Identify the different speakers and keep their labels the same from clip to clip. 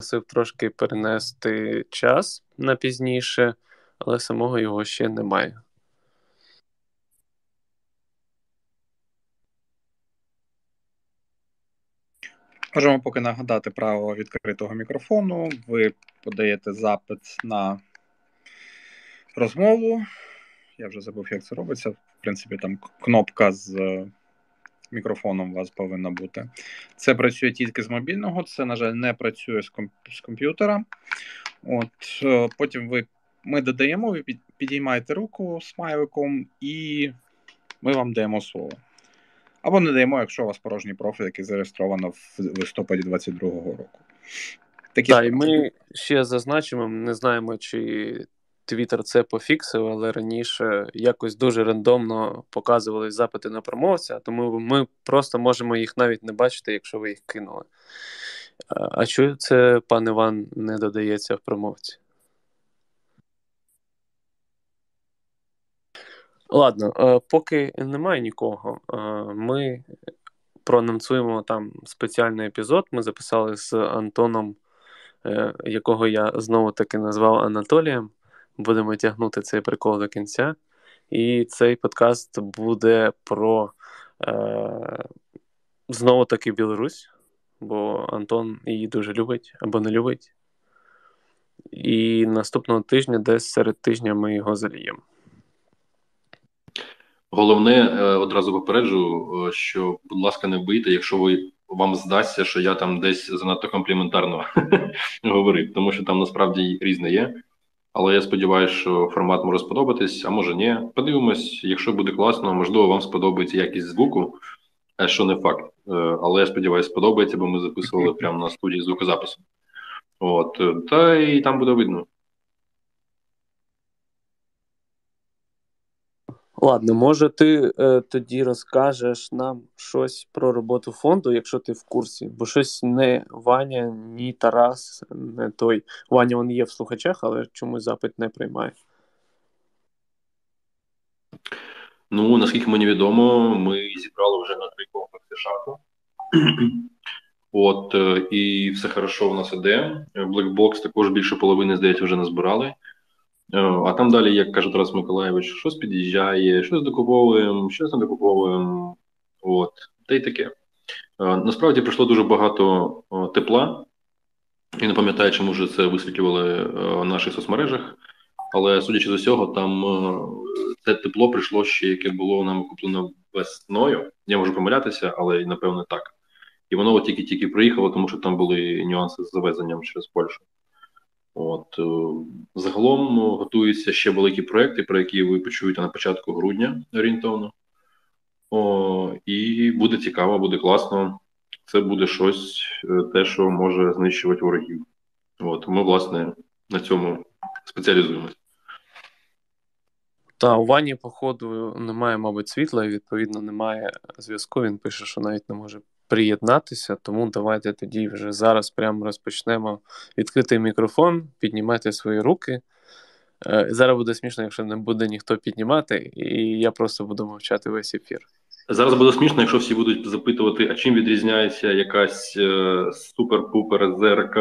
Speaker 1: попросив трошки перенести час на пізніше, але самого його ще немає.
Speaker 2: Можемо поки нагадати право відкритого мікрофону. Ви подаєте запит на розмову. Я вже забув, як це робиться. В принципі, там кнопка з мікрофоном у вас повинна бути. Це працює тільки з мобільного, це, на жаль, не працює з, комп- з комп'ютера. От е, Потім ви ми додаємо, ви підіймаєте руку смайликом, і ми вам даємо слово. Або не даємо, якщо у вас порожній профіль, який зареєстровано в листопаді 22-го року.
Speaker 1: Такі Так, і ми ще зазначимо, не знаємо, чи Твіттер це пофіксив, але раніше якось дуже рандомно показували запити на промовця, тому ми просто можемо їх навіть не бачити, якщо ви їх кинули. А чому це пан Іван не додається в промовці? Ладно, е, поки немає нікого, е, ми проанонсуємо там спеціальний епізод. Ми записали з Антоном, е, якого я знову таки назвав Анатолієм. Будемо тягнути цей прикол до кінця. І цей подкаст буде про е, знову таки Білорусь, бо Антон її дуже любить або не любить. І наступного тижня, десь серед тижня, ми його заліємо.
Speaker 3: Головне, е, одразу попереджу, е, що, будь ласка, не бийте, якщо ви вам здасться, що я там десь занадто компліментарно говорив, тому що там насправді різне є. Але я сподіваюся, що формат може сподобатись, а може ні. Подивимось, якщо буде класно, можливо, вам сподобається якість звуку, е, що не факт. Але я сподіваюся, сподобається, бо ми записували прямо на студії звукозапису. От, та і там буде видно.
Speaker 1: Ладно, може, ти е, тоді розкажеш нам щось про роботу фонду, якщо ти в курсі, бо щось не Ваня, ні Тарас, не той. Ваня він є в слухачах, але чомусь запит не приймає.
Speaker 3: Ну, наскільки мені відомо, ми зібрали вже на три комплекси шаху. От, е, і все хорошо у нас іде. Blackbox також більше половини, здається, вже назбирали. Е, а там далі, як каже Тарас Миколаєвич, щось під'їжджає, щось докуповуємо, щось не докуповуємо. От, та й таке. Е, насправді прийшло дуже багато тепла. Я не пам'ятаю, чому вже це висвітлювали в наших соцмережах, але судячи з усього, там це тепло прийшло ще, яке було нам куплено весною. Я можу помилятися, але напевно так. І воно тільки-тільки приїхало, тому що там були нюанси з завезенням через Польщу. От е, загалом готуються ще великі проекти, про які ви почуєте на початку грудня орієнтовно. О, І буде цікаво, буде класно. Це буде щось, е, те, що може знищувати ворогів. От ми, власне, на цьому спеціалізуємося.
Speaker 1: Та у Вані, походу, немає, мабуть, світла, і відповідно немає зв'язку. Він пише, що навіть не може приєднатися, тому давайте тоді вже зараз прямо розпочнемо відкритий мікрофон, піднімайте свої руки. Е, зараз буде смішно, якщо не буде ніхто піднімати, і я просто буду мовчати весь ефір.
Speaker 3: Зараз буде смішно, якщо всі будуть запитувати, а чим відрізняється якась е, супер-пупер ЗРК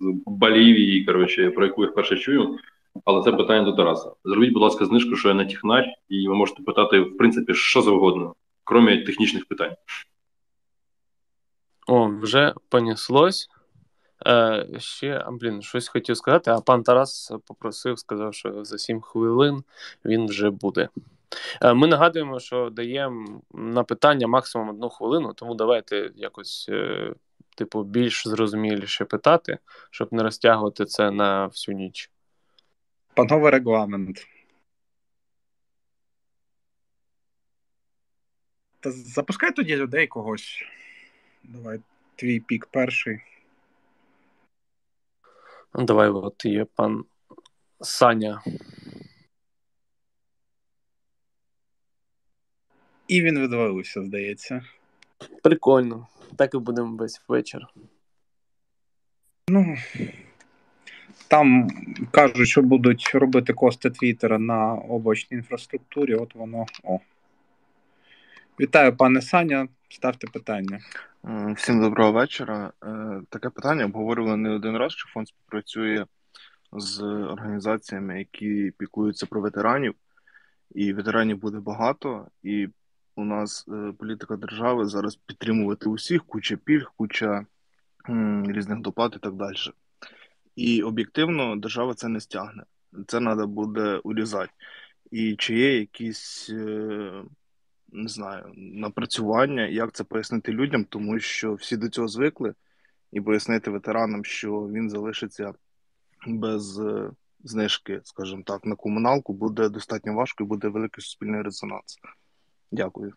Speaker 3: з Болівії, коротше, про яку я вперше чую. Але це питання до Тараса. Зробіть, будь ласка, знижку, що я не технач, і ви можете питати, в принципі, що завгодно, крім технічних питань.
Speaker 1: О, вже понеслось. Е, Ще, блін, щось хотів сказати, а пан Тарас попросив, сказав, що за 7 хвилин він вже буде. Е, Ми нагадуємо, що даємо на питання максимум одну хвилину, тому давайте якось, е, типу, більш зрозуміліше питати, щоб не розтягувати це на всю ніч.
Speaker 2: Панове регламент. Та запускай тоді людей когось. Давай твій пік перший.
Speaker 1: Ну, давай, от є пан Саня.
Speaker 2: І він відвалився, здається.
Speaker 1: Прикольно. Так і будемо весь вечір.
Speaker 2: Ну, там кажуть, що будуть робити кости Твіттера на облачній інфраструктурі. От воно. О. Вітаю, пане Саня. Ставте питання.
Speaker 4: Всім доброго вечора. Таке питання обговорювали не один раз, що фонд співпрацює з організаціями, які піклуються про ветеранів, і ветеранів буде багато, і у нас е, політика держави зараз підтримувати усіх, куча пільг, куча різних доплат і так далі. І об'єктивно держава це не стягне. Це треба буде урізати. І чи є якісь, е, не знаю, напрацювання, як це пояснити людям, тому що всі до цього звикли, і пояснити ветеранам, що він залишиться без е, знижки, скажімо так, на комуналку буде достатньо важко і буде великий суспільний резонанс. Дякую.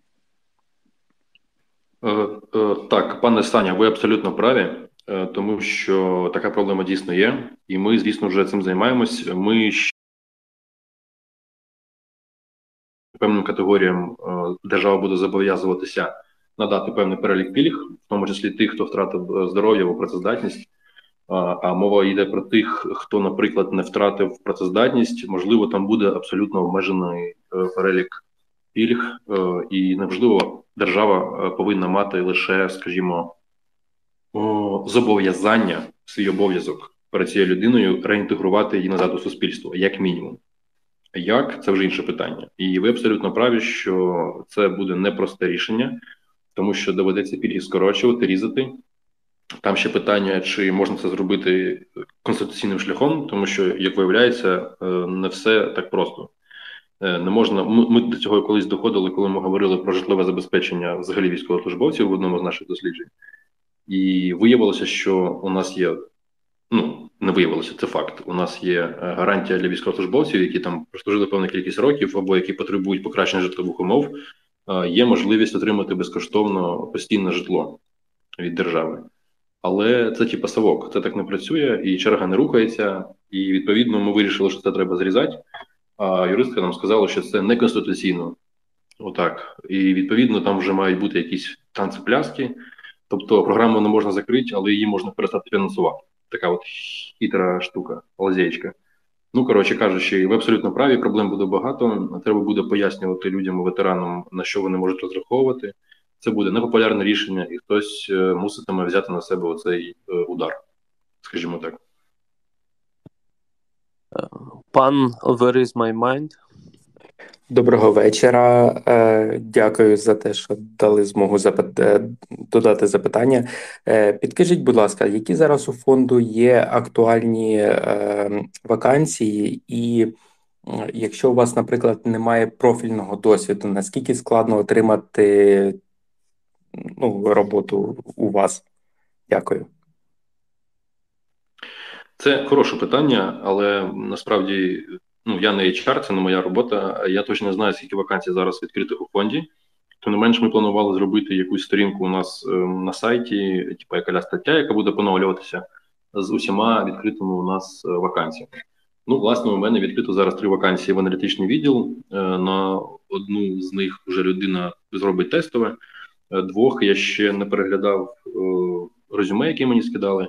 Speaker 3: Е, е, так, пане Саня, ви абсолютно праві, тому що така проблема дійсно є, і ми, звісно, вже цим займаємось. Ми певним категоріям держава буде зобов'язуватися надати певний перелік пільг, в тому числі тих, хто втратив здоров'я або працездатність. А мова йде про тих, хто, наприклад, не втратив працездатність, можливо, там буде абсолютно обмежений е, перелік пільг, е, і неважливо, держава е, повинна мати лише, скажімо, зобов'язання, свій обов'язок перед цією людиною реінтегрувати її назад у суспільство, як мінімум. Як це вже інше питання, і ви абсолютно праві, що це буде непросте рішення, тому що доведеться пільги скорочувати, різати. Там ще питання, чи можна це зробити конституційним шляхом, тому що, як виявляється, е, не все так просто. Е, не можна. Ми, ми до цього колись доходили, коли ми говорили про житлове забезпечення взагалі військовослужбовців в одному з наших досліджень, і виявилося, що у нас є. Ну, не виявилося, це факт. У нас є е, гарантія для військовослужбовців, які там прослужили певну кількість років, або які потребують покращення житлових умов. Є можливість отримати безкоштовно постійне житло від держави. Але це типа совок, це так не працює, і черга не рухається. І відповідно ми вирішили, що це треба зрізати. А юристка нам сказала, що це неконституційно. Отак. І відповідно там вже мають бути якісь танці-пляски. Тобто програму не можна закрити, але її можна перестати фінансувати. Така от хитра штука, лазєчка. Ну, коротше кажучи, ви абсолютно праві, проблем буде багато. Треба буде пояснювати людям, ветеранам, на що вони можуть розраховувати це буде непопулярне рішення, і хтось е, муситиме взяти на себе оцей е, удар, скажімо так.
Speaker 1: Пан Where is my mind?
Speaker 5: Доброго вечора. Е, дякую за те, що дали змогу додати запитання. Підкажіть, будь ласка, які зараз у фонду є актуальні вакансії, і якщо у вас, наприклад, немає профільного досвіду, наскільки складно отримати ну, роботу у вас? Дякую.
Speaker 3: Це хороше питання, але насправді ну, я не HR, це не моя робота. Я точно не знаю, скільки вакансій зараз відкритих у фонді. Тим не менш, ми планували зробити якусь сторінку у нас е, на сайті, типу якась стаття, яка буде поновлюватися з усіма відкритими у нас е, вакансіями. Ну, власне, у мене відкрито зараз три вакансії в аналітичний відділ. Е, на одну з них вже людина зробить тестове. Е, двох я ще не переглядав резюме, які мені скидали.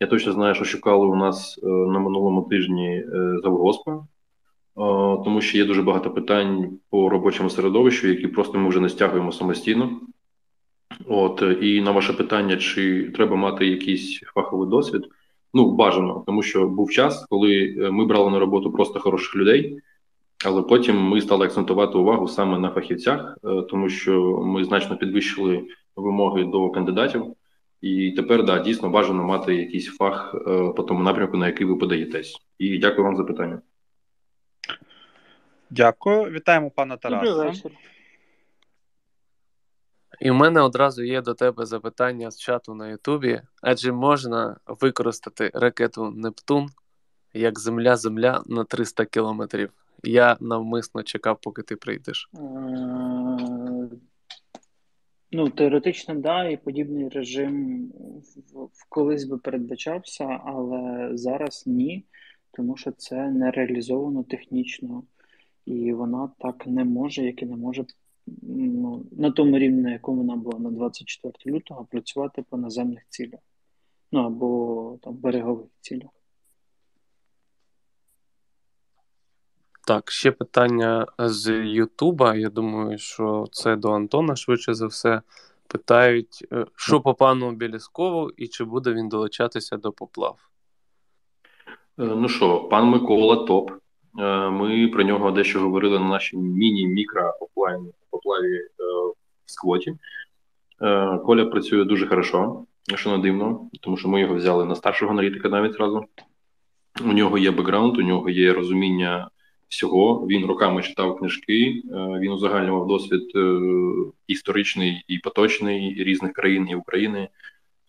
Speaker 3: Я точно знаю, що шукали у нас на минулому тижні завгоспа, тому що є дуже багато питань по робочому середовищу, які просто ми вже не стягуємо самостійно. От і на ваше питання, чи треба мати якийсь фаховий досвід? Ну, бажано, тому що був час, коли ми брали на роботу просто хороших людей. Але потім ми стали акцентувати увагу саме на фахівцях, е, тому що ми значно підвищили вимоги до кандидатів, і тепер да дійсно бажано мати якийсь фах е, по тому напрямку, на який ви подаєтесь. І дякую вам за питання.
Speaker 2: Дякую, вітаємо пана Тараса.
Speaker 1: І в мене одразу є до тебе запитання з чату на Ютубі. Адже можна використати ракету Нептун як Земля-Земля на 300 кілометрів. Я навмисно чекав, поки ти прийдеш. Е,
Speaker 6: ну, теоретично, да, і подібний режим в колись би передбачався, але зараз ні, тому що це не реалізовано технічно, і вона так не може, як і не може ну, на тому рівні, на якому вона була на 24 лютого, працювати по наземних цілях, ну або там берегових цілях.
Speaker 1: Так, ще питання з Ютуба. Я думаю, що це до Антона швидше за все. питають, е, що по пану Біліскову і чи буде він долучатися до поплав.
Speaker 3: Ну що, пан Микола топ. Ми про нього дещо говорили на нашій міні-мікро поплаві в сквоті. Коля працює дуже хорошо, що не дивно, тому що ми його взяли на старшого аналітика навіть зразу. У нього є бекграунд, у нього є розуміння всього. Він роками читав книжки, е, він узагальнював досвід е, історичний і поточний різних країн і України.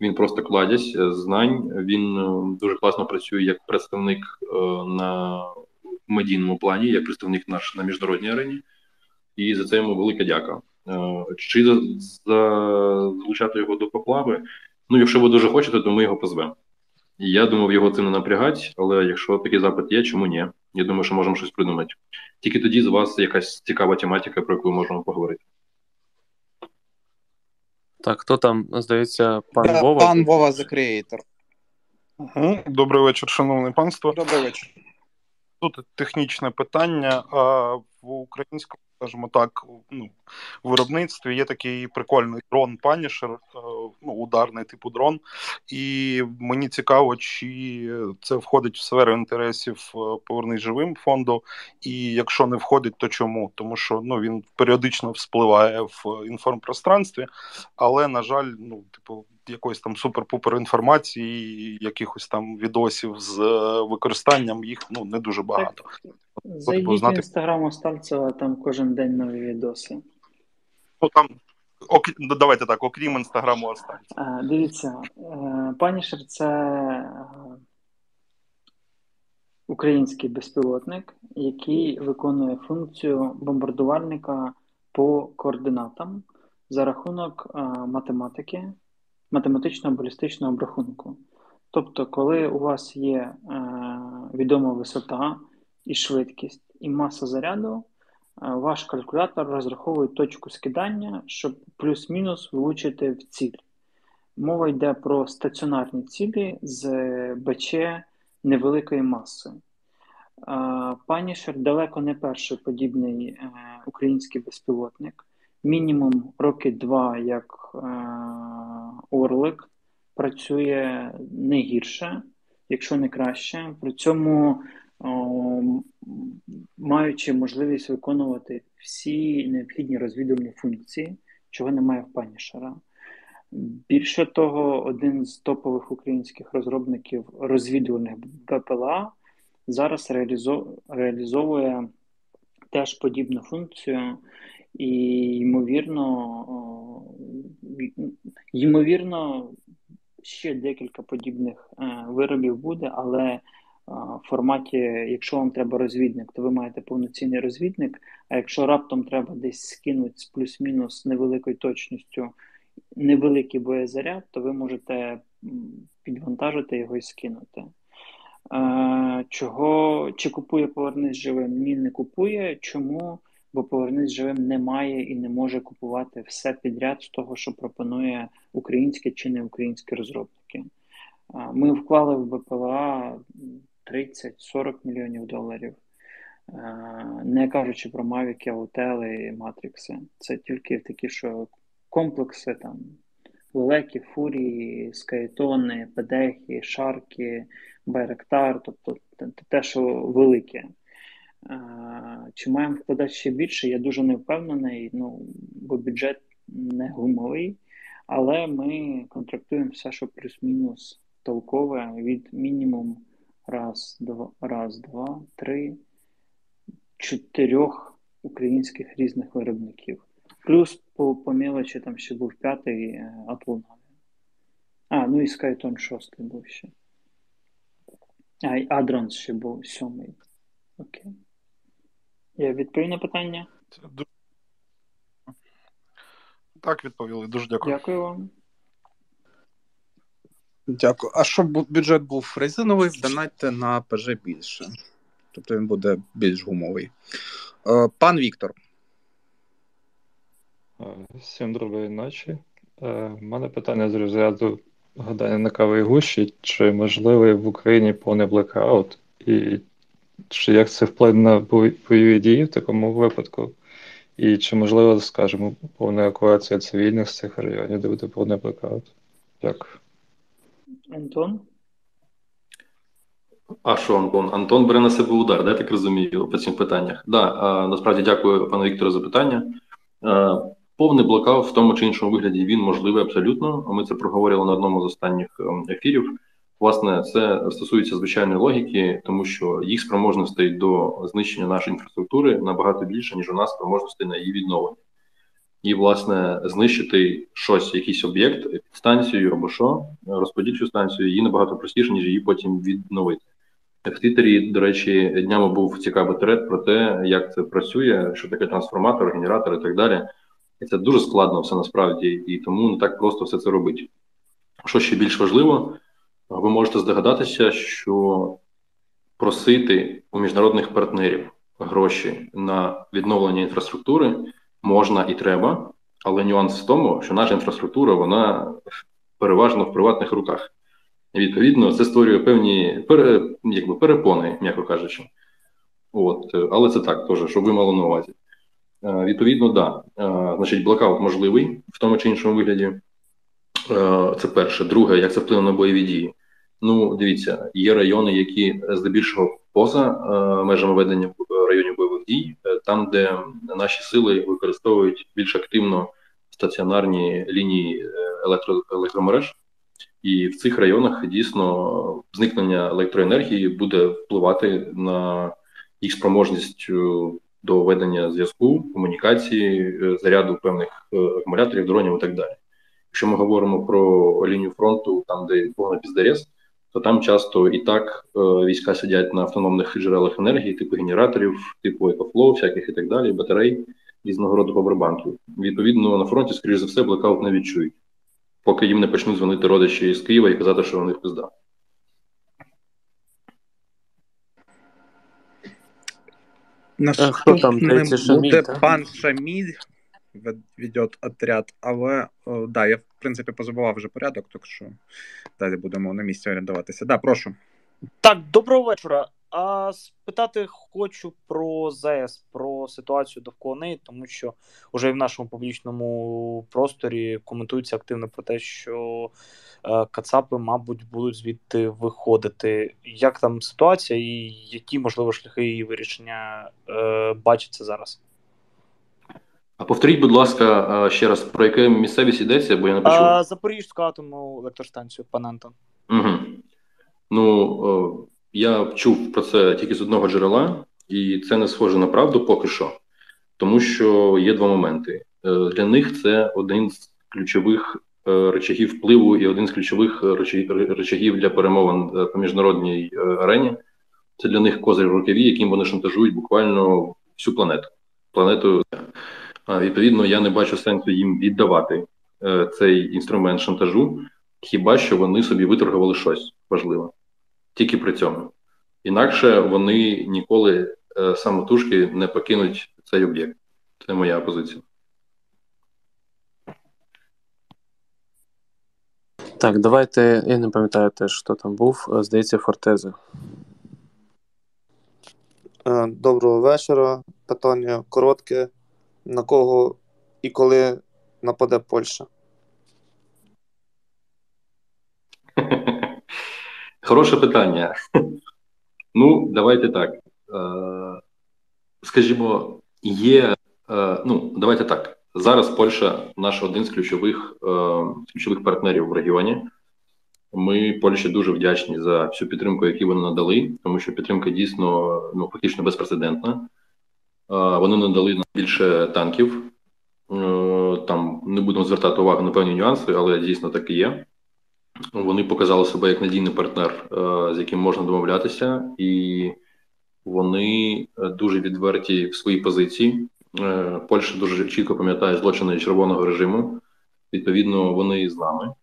Speaker 3: Він просто кладязь знань. Він е, дуже класно працює як представник на медійному плані, як представник наш на міжнародній арені, і за це йому велика дяка. Чи залучати його до поплави? Ну, якщо ви дуже хочете, то ми його позвемо. Я думав, його це не напрягать, але якщо такий запит є, чому ні? Я думаю, що можемо щось придумати. Тільки тоді з вас якась цікава тематика, про яку можемо поговорити.
Speaker 1: Так, хто там, здається, пан Вова?
Speaker 2: Пан Вова The Creator.
Speaker 7: Угу. Добрий вечір, шановне панство.
Speaker 2: Добрий вечір.
Speaker 7: Тут технічне питання. В українському скажімо так, ну, виробництві є такий прикольний дрон е, ну, ударний типу дрон. І мені цікаво, чи це входить в сферу інтересів е, Повернись живим фонду. І якщо не входить, то чому? Тому що ну, він періодично вспливає в інформпространстві, але, на жаль, ну, типу, якоїсь там супер-пупер інформації, якихось там відосів з е, використанням їх ну, не дуже багато. Так.
Speaker 6: Зайдіть знати... в інстаграм Остальцева, там кожен день нові відоси.
Speaker 7: Ну там, ок... Ну, давайте так, окрім інстаграму Остальцева.
Speaker 6: Дивіться, е, Панішер це е, український безпілотник, який виконує функцію бомбардувальника по координатам за рахунок е, математики, математичного балістичного обрахунку. Тобто, коли у вас є відома висота, і швидкість, і маса заряду, е, ваш калькулятор розраховує точку скидання, щоб плюс-мінус влучити в ціль. Мова йде про стаціонарні цілі з БЧ невеликої маси. Punisher далеко не перший подібний е, український безпілотник. Мінімум роки два, як е, Орлик, працює не гірше, якщо не краще. При цьому маючи можливість виконувати всі необхідні розвідувальні функції, чого немає в Панішера. Більше того, один з топових українських розробників розвідувальних БПЛА зараз реалізовує теж подібну функцію, і ймовірно, ймовірно, ще декілька подібних е, виробів буде, але в форматі, якщо вам треба розвідник, то ви маєте повноцінний розвідник. А якщо раптом треба десь скинути з плюс-мінус невеликою точністю невеликий боєзаряд, то ви можете підвантажити його і скинути. Чого чи купує повернись живим? Ні, не купує. Чому? Бо повернись живим не має і не може купувати все підряд з того, що пропонує українське чи не українські розробники. Ми вклали в БПЛА 30-40 мільйонів доларів. Не кажучи про Мавіки, Аутели і Матрікси. Це тільки такі, що комплекси там. Лелеки, Фурії, Скайтони, Педехи, Шарки, Байректар, тобто те, що велике. Е, чи маємо вкладати ще більше? Я дуже не впевнений, ну, бо бюджет не гумовий, але ми контрактуємо все, що плюс-мінус толкове від мінімум раз, два, раз, два, три, чотирьох українських різних виробників. Плюс по по мілочі там ще був п'ятий Атлуна. А, ну і Skyton шостий був ще. А, і Адронс ще був сьомий. Окей. Я відповів на питання?
Speaker 7: Так, відповіли. Дуже дякую.
Speaker 6: Дякую вам.
Speaker 2: Дякую. А щоб бюджет був резиновий, донатьте на ПЖ більше. Тобто він буде більш гумовий. Е, пан Віктор.
Speaker 8: Е, всім доброї ночі. У е, мене питання з розряду гадання на каві гущі. Чи можливий в Україні повний блекаут? І чи як це вплине на бойові дії в такому випадку? І чи можливо, скажімо, повна евакуація цивільних з цих районів, де буде повний блекаут? Дякую.
Speaker 6: Антон?
Speaker 3: А що, Антон? Антон бере на себе удар, да, я так розумію, по цих питаннях. Да, а, насправді дякую, пане Вікторе, за питання. А, повний блокаут в тому чи іншому вигляді він можливий абсолютно. Ми це проговорили на одному з останніх ем, ефірів. Власне, це стосується звичайної логіки, тому що їх спроможностей до знищення нашої інфраструктури набагато більше, ніж у нас спроможностей на її відновлення. І, власне, знищити щось, якийсь об'єкт, станцію або що, розподільчу станцію, її набагато простіше, ніж її потім відновити. В Твіттері, до речі, днями був цікавий тред про те, як це працює, що таке трансформатор, генератор і так далі. І це дуже складно все насправді, і тому не так просто все це робити. Що ще більш важливо, ви можете здогадатися, що просити у міжнародних партнерів гроші на відновлення інфраструктури можна і треба, але нюанс в тому, що наша інфраструктура вона переважно в приватних руках. Відповідно, це створює певні пере, якби, перепони, м'яко кажучи. От, Але це так, теж, щоб ви мали на увазі. Е, відповідно, да. Е, значить, блокаут можливий в тому чи іншому вигляді. Е, це перше. Друге, як це вплине на бойові дії. Ну, дивіться, є райони, які здебільшого поза межами ведення районів бойових дій, там, де наші сили використовують більш активно стаціонарні лінії електро, електромереж. І в цих районах дійсно зникнення електроенергії буде впливати на їх спроможність е, до ведення зв'язку, комунікації, е, заряду певних е, акумуляторів, дронів і так далі. Якщо ми говоримо про лінію фронту, там де повна піздорєз, то там часто і так війська сидять на автономних джерелах енергії, типу генераторів, типу EcoFlow, всяких і так далі, батарей різного роду павербанків. Відповідно, на фронті, скоріш за все, блекаут не відчують поки їм не почнуть дзвонити родичі з Києва і казати, що у них пизда.
Speaker 2: Хто там буде пан Шаміль веде отряд, але о, да, я в принципі позабував вже порядок, так що далі будемо на місці орієнтуватися. Да, прошу.
Speaker 9: Так, доброго вечора. А спитати хочу про ЗС, про ситуацію довкола неї, тому що вже в нашому публічному просторі коментується активно про те, що е, Кацапи, мабуть, будуть звідти виходити. Як там ситуація, і які можливо шляхи її вирішення е, бачаться зараз?
Speaker 3: А повторіть, будь ласка, ще раз про яку місцевість йдеться, бо я не почув.
Speaker 9: Запорізьку атомну електростанцію, пан Антон.
Speaker 3: Угу. Ну, я чув про це тільки з одного джерела, і це не схоже на правду поки що, тому що є два моменти. Е, для них це один з ключових е, речагів впливу і один з ключових речагів для перемовин е, по міжнародній арені. Це для них козир в рукаві, яким вони шантажують буквально всю планету. Планету відповідно, я не бачу сенсу їм віддавати цей інструмент шантажу, хіба що вони собі виторгували щось важливе тільки при цьому. Інакше вони ніколи е, самотужки не покинуть цей об'єкт. Це моя позиція.
Speaker 1: Так, давайте. Я не пам'ятаю теж, хто там був. Е, здається, Фортеза.
Speaker 10: Е, доброго вечора. Питання коротке. На кого і коли нападе Польща?
Speaker 3: Хороше питання. Ну, давайте так. Е, скажімо, є. Е, ну, давайте так. Зараз Польща наш один з ключових е, ключових партнерів в регіоні. Ми Польщі дуже вдячні за всю підтримку, яку вони надали, тому що підтримка дійсно ну фактично безпрецедентна. Вони надали нам більше танків. Там не будемо звертати увагу на певні нюанси, але дійсно так і є. Вони показали себе як надійний партнер, е, з яким можна домовлятися, і вони е, дуже відверті в своїй позиції. Е, Польща дуже чітко пам'ятає злочини червоного режиму. Відповідно, вони з нами.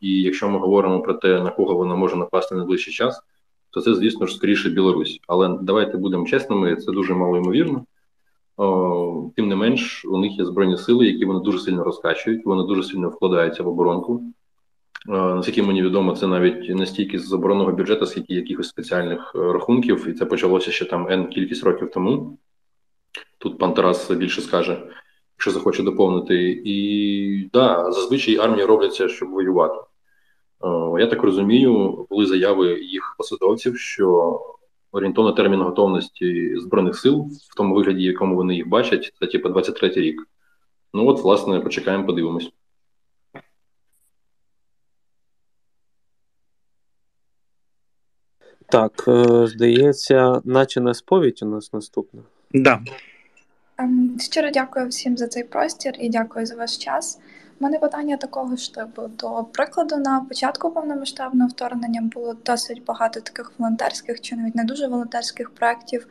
Speaker 3: І якщо ми говоримо про те, на кого вона може напасти найближчий час, то це, звісно ж, скоріше Білорусь. Але давайте будемо чесними, це дуже мало ймовірно. Тим не менш, у них є збройні сили, які вони дуже сильно розкачують, вони дуже сильно вкладаються в оборонку. Е, наскільки мені відомо, це навіть не стільки з оборонного бюджету, скільки якихось спеціальних е, рахунків, і це почалося ще там N кількість років тому. Тут пан Тарас більше скаже, якщо захоче доповнити. І да, зазвичай армії робляться, щоб воювати. Е, я так розумію, були заяви їх посадовців, що орієнтовно термін готовності збройних сил в тому вигляді, якому вони їх бачать, це типу 23 рік. Ну от, власне, почекаємо, подивимось.
Speaker 1: Так, е, здається, наче на сповідь у нас наступна.
Speaker 2: Да.
Speaker 11: Ем, Щиро дякую всім за цей простір і дякую за ваш час. У мене питання такого ж типу. До прикладу, на початку повномасштабного вторгнення було досить багато таких волонтерських чи навіть не дуже волонтерських проєктів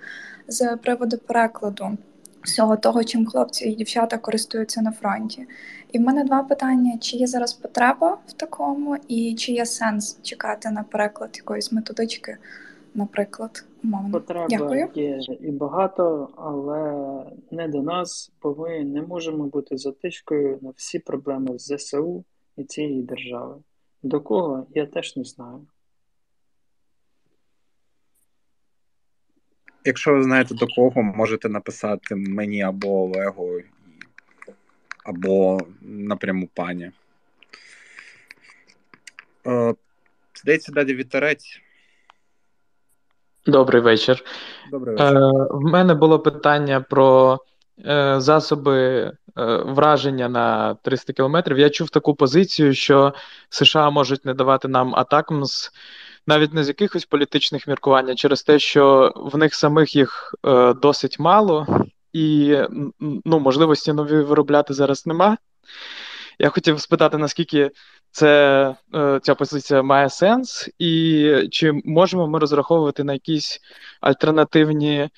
Speaker 11: з приводу перекладу всього того, чим хлопці і дівчата користуються на фронті. І в мене два питання: чи є зараз потреба в такому, і чи є сенс чекати на переклад якоїсь методички, наприклад, умовно.
Speaker 6: Потреба
Speaker 11: Дякую.
Speaker 6: є і багато, але не до нас, бо ми не можемо бути затичкою на всі проблеми з ЗСУ і цієї держави. До кого я теж не знаю.
Speaker 2: Якщо ви знаєте до кого, можете написати мені або Олегу, або напряму пані. Е, Здається, далі вітерець.
Speaker 12: Добрий вечір.
Speaker 2: Добрий
Speaker 12: Е, в мене було питання про е, засоби е, враження на 300 кілометрів. Я чув таку позицію, що США можуть не давати нам атакмс навіть не з якихось політичних міркувань, а через те, що в них самих їх е, досить мало, і ну, можливості нові виробляти зараз нема. Я хотів спитати, наскільки це, е, ця позиція має сенс, і чи можемо ми розраховувати на якісь альтернативні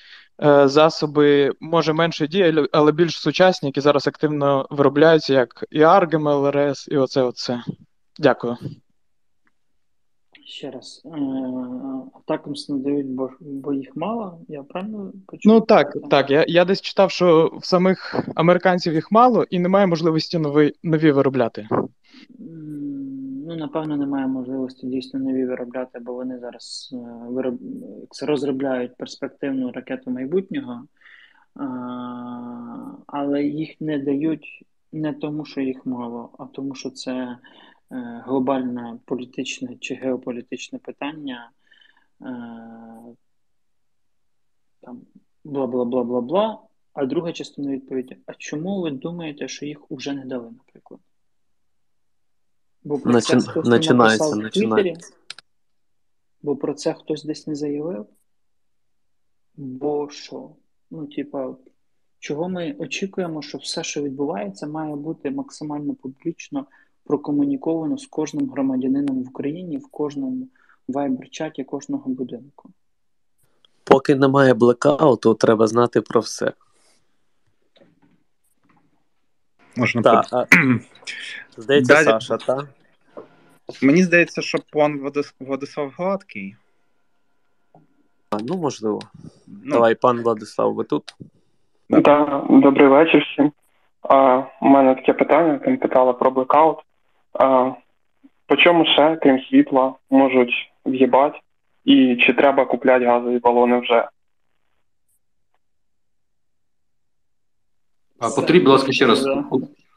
Speaker 12: е, засоби, може менше дії, але- більш сучасні, які зараз активно виробляються, як і Аргем, ЛРС, і оце оце. Дякую.
Speaker 6: Ще раз, е, атакамс не дають, бо, бо їх мало, я правильно почув?
Speaker 12: Ну так, так. Я, я десь читав, що в самих американців їх мало і немає можливості нові, нові виробляти.
Speaker 6: Ну, напевно, немає можливості дійсно нові виробляти, бо вони зараз е, вироб... розробляють перспективну ракету майбутнього, а, але їх не дають не тому, що їх мало, а тому, що це е, глобальне політичне чи геополітичне питання. е, Там бла бла бла бла бла. А друга частина відповіді: а чому ви думаєте, що їх уже не дали, наприклад? Бо про це хтось
Speaker 1: начинається,
Speaker 6: написав в Твіттері, бо про це хтось десь не заявив. Бо що? Ну, типа, чого ми очікуємо, що все, що відбувається, має бути максимально публічно прокомуніковано з кожним громадянином в Україні, в кожному вайбер-чаті кожного будинку.
Speaker 1: Поки немає блекауту, треба знати про все.
Speaker 2: Можна
Speaker 1: Так,
Speaker 2: по-
Speaker 1: а, здається,
Speaker 2: Далі-
Speaker 1: Саша, так?
Speaker 2: Мені здається, що пан Владис- Владислав Гладкий.
Speaker 1: А, ну, можливо.
Speaker 2: Ну,
Speaker 1: Давай, пан Владислав, ви тут?
Speaker 13: Да, добрий вечір всім. А, у мене таке питання, там питала про блекаут. А, по чому ще, крім світла, можуть в'їбати? І чи треба купляти газові балони вже?
Speaker 3: А потрібно, будь ласка, ще раз.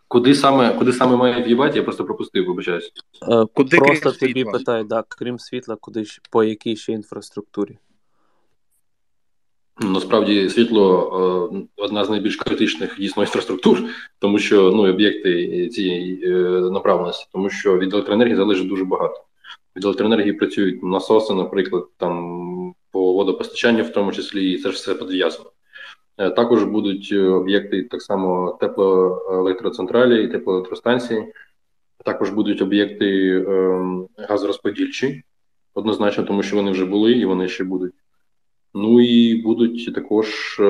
Speaker 3: Куди саме, куди саме має в'їбати? Я просто пропустив, вибачаюсь.
Speaker 1: Е,
Speaker 2: Куди
Speaker 1: Просто
Speaker 2: крім
Speaker 1: тобі
Speaker 2: світла?
Speaker 1: питаю, так, крім світла, куди по якій ще інфраструктурі?
Speaker 3: Ну, Насправді світло е, одна з найбільш критичних дійсно інфраструктур, тому що ну об'єкти цієї е, направленості, тому що від електроенергії залежить дуже багато. Від електроенергії працюють насоси, наприклад, там по водопостачанню, в тому числі, і це ж все підв'язано. Е, Також будуть об'єкти так само теплоелектроцентралі і теплоелектростанції. Також будуть об'єкти е, газорозподільчі, однозначно, тому що вони вже були і вони ще будуть. Ну і будуть також е,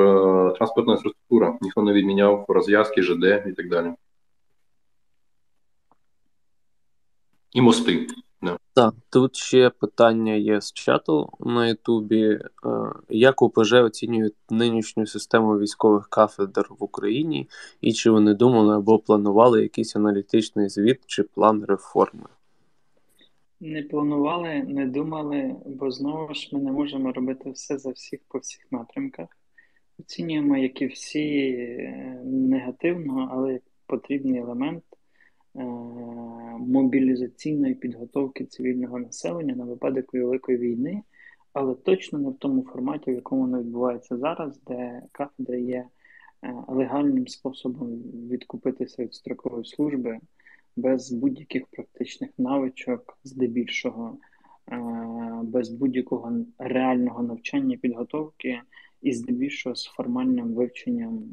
Speaker 3: транспортна інфраструктура. Ніхто не відміняв розв'язки, ЖД і так далі. І мости. Да.
Speaker 1: Так, тут ще питання є з чату на Ютубі. Е, Як УПЖ оцінюють нинішню систему військових кафедр в Україні, і чи вони думали або планували якийсь аналітичний звіт чи план реформи?
Speaker 6: Не планували, не думали, бо знову ж ми не можемо робити все за всіх по всіх напрямках. Оцінюємо, як і всі, негативно, але потрібний елемент е, мобілізаційної підготовки цивільного населення на випадок великої війни, але точно не в тому форматі, в якому воно відбувається зараз, де кафедра є е, легальним способом відкупитися від строкової служби без будь-яких практичних навичок, здебільшого, е, без будь-якого реального навчання підготовки і здебільшого з формальним вивченням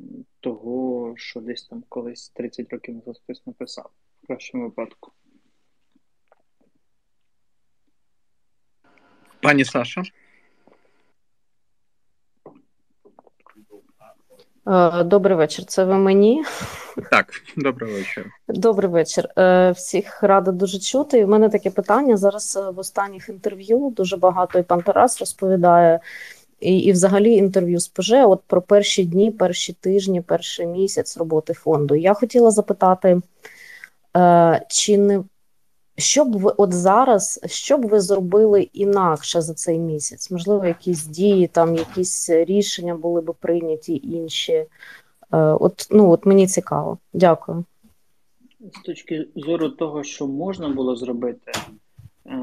Speaker 6: того, що десь там колись 30 років назад написав, в кращому випадку.
Speaker 2: Пані Саша.
Speaker 14: Добрий вечір. Це ви мені?
Speaker 2: Так, добрий вечір.
Speaker 14: Добрий вечір. Е, всіх рада дуже чути. І в мене таке питання. Зараз е, в останніх інтерв'ю дуже багато і пан Тарас розповідає, і і взагалі інтерв'ю з ПЖ от про перші дні, перші тижні, перший місяць роботи фонду. Я хотіла запитати, чи не що б ви от зараз, що б ви зробили інакше за цей місяць? Можливо, якісь дії, там якісь рішення були б прийняті інші. Е, от ну от мені цікаво. Дякую.
Speaker 6: З точки зору того, що можна було зробити, е,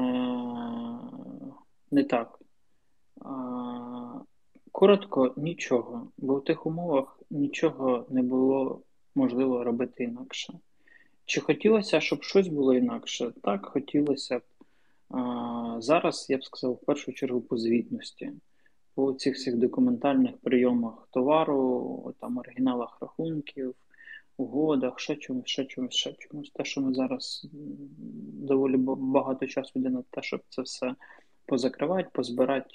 Speaker 6: не так. Коротко, нічого, бо в тих умовах нічого не було можливо робити інакше. Чи хотілося, щоб щось було інакше? Так, хотілося б. Зараз я б сказав, в першу чергу по звітності, по цих всіх документальних прийомах товару, там оригіналах рахунків, угодах, ще чомусь, ще чомусь, ще чомусь. Те, що ми зараз доволі багато часу йде на те, щоб це все позакривати, позбирати,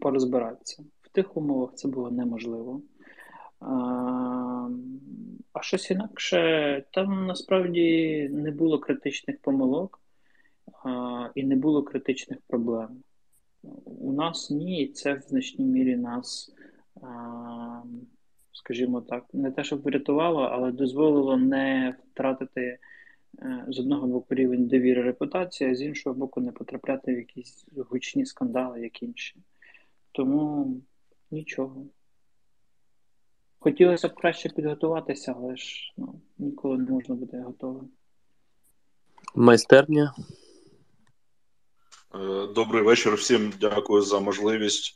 Speaker 6: порозбиратися. В тих умовах це було неможливо. А щось інакше, там насправді не було критичних помилок а, і не було критичних проблем. У нас ні, і це в значній мірі нас, а, скажімо так, не те, щоб врятувало, але дозволило не втратити е, з одного боку рівень довіри репутації, а з іншого боку, не потрапляти в якісь гучні скандали, як інші. Тому нічого. Хотілося б краще підготуватися, але ж ну, ніколи не можна бути готовим.
Speaker 1: Майстерня.
Speaker 15: Е, добрий вечір всім. Дякую за можливість.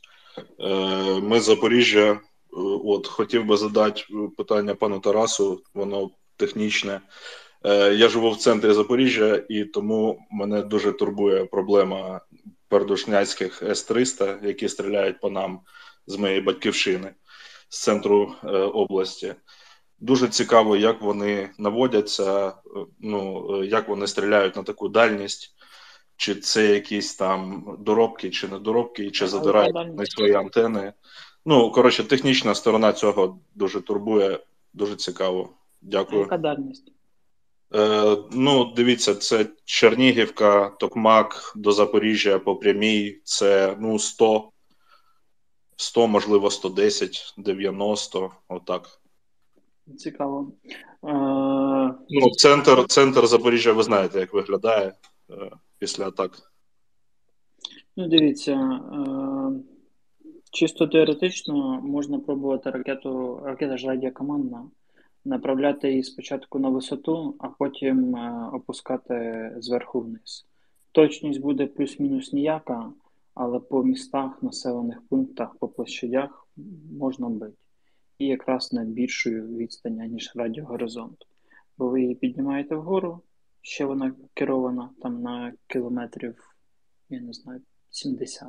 Speaker 15: Е, ми з Запоріжжя. Е, от хотів би задати питання пану Тарасу, воно технічне. Я живу в центрі Запоріжжя, і тому мене дуже турбує проблема пердушняцьких С-300, які стріляють по нам з моєї батьківщини з центру е, області. Дуже цікаво, як вони наводяться, е, ну е, як вони стріляють на таку дальність, чи це якісь там доробки, чи недоробки, чи задирають на свої антени. Ну, коротше, технічна сторона цього дуже турбує, дуже цікаво. Дякую.
Speaker 6: Яка дальність?
Speaker 15: Е, Ну, дивіться, це Чернігівка, Токмак до Запоріжжя по прямій, це ну 100 100, можливо, 110, 90, отак.
Speaker 6: Цікаво.
Speaker 15: Е... Ну, Центр центр Запоріжжя, ви знаєте, як виглядає е, після атак.
Speaker 6: Ну, дивіться. Е... Чисто теоретично можна пробувати ракету, ракета ж радіокомандна, направляти її спочатку на висоту, а потім опускати зверху вниз. Точність буде плюс-мінус ніяка але по містах, населених пунктах, по площадях можна бити. І якраз на більшою відстані, ніж радіогоризонт. Бо ви її піднімаєте вгору, ще вона керована там на кілометрів, я не знаю, 70,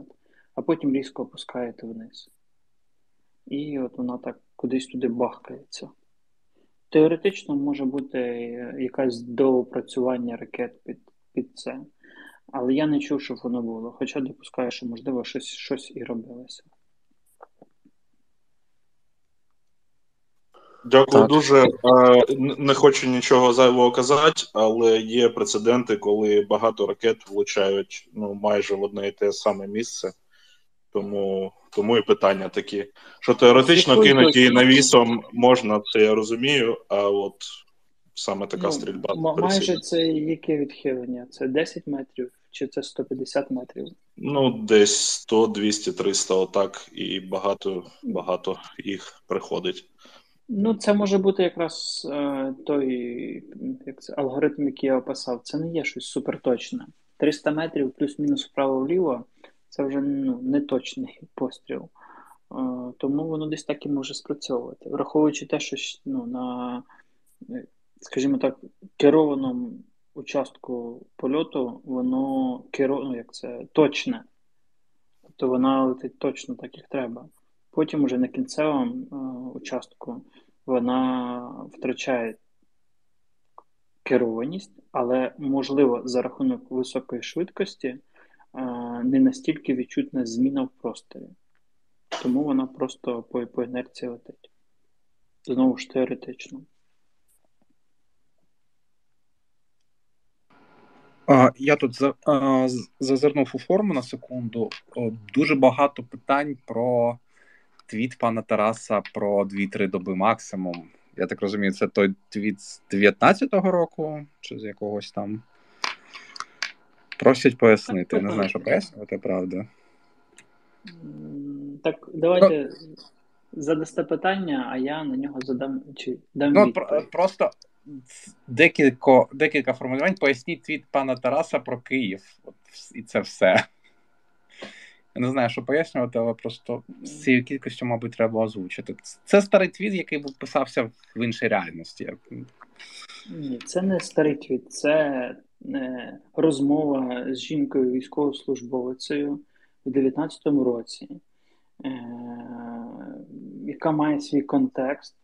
Speaker 6: а потім різко опускаєте вниз. І от вона так кудись туди бахкається. Теоретично може бути якесь доопрацювання ракет під, під це. Але я не чув, щоб воно було. Хоча допускаю, що, можливо, щось щось і робилося.
Speaker 15: Дякую так. дуже. Не хочу нічого зайвого казати, але є прецеденти, коли багато ракет влучають ну, майже в одне і те саме місце. Тому тому і питання такі. Що теоретично кинути її навісом можна, це я розумію, а от саме така
Speaker 6: Ну,
Speaker 15: стрільба
Speaker 6: ма- майже це яке відхилення? Це 10 метрів чи це 150 метрів?
Speaker 15: Ну, десь 100, 200, 300, отак, і багато, багато їх приходить.
Speaker 6: Ну, це може бути якраз е, той як це, алгоритм, який я описав. Це не є щось суперточне. 300 метрів плюс-мінус вправо-вліво це вже ну, не точний постріл. Е, тому воно десь так і може спрацьовувати. Враховуючи те, що ну, на, скажімо так, керованому участку польоту, воно керо, ну, як це, точне. Тобто вона летить точно так, як треба. Потім уже на кінцевому е, участку вона втрачає керованість, але можливо за рахунок високої швидкості е, не настільки відчутна зміна в просторі. Тому вона просто по, по інерції летить. Знову ж теоретично.
Speaker 2: Я тут зазирнув у форму на секунду. Дуже багато питань про твіт пана Тараса про 2-3 доби максимум. Я так розумію, це той твіт з 19-го року, чи з якогось там. Просять пояснити. Не знаю, що пояснювати, правда.
Speaker 6: Так, давайте задасте питання, а я на нього задам чи дам
Speaker 2: Ну,
Speaker 6: відповідь.
Speaker 2: про, просто декілька, декілька формулювань. Поясніть твіт пана Тараса про Київ. От, і це все. Я не знаю, що пояснювати, але просто з цією кількістю, мабуть, треба озвучити. Це старий твіт, який писався в іншій реальності.
Speaker 6: Ні, це не старий твіт, це е, розмова з жінкою військовослужбовицею в 19-му році, е, яка має свій контекст,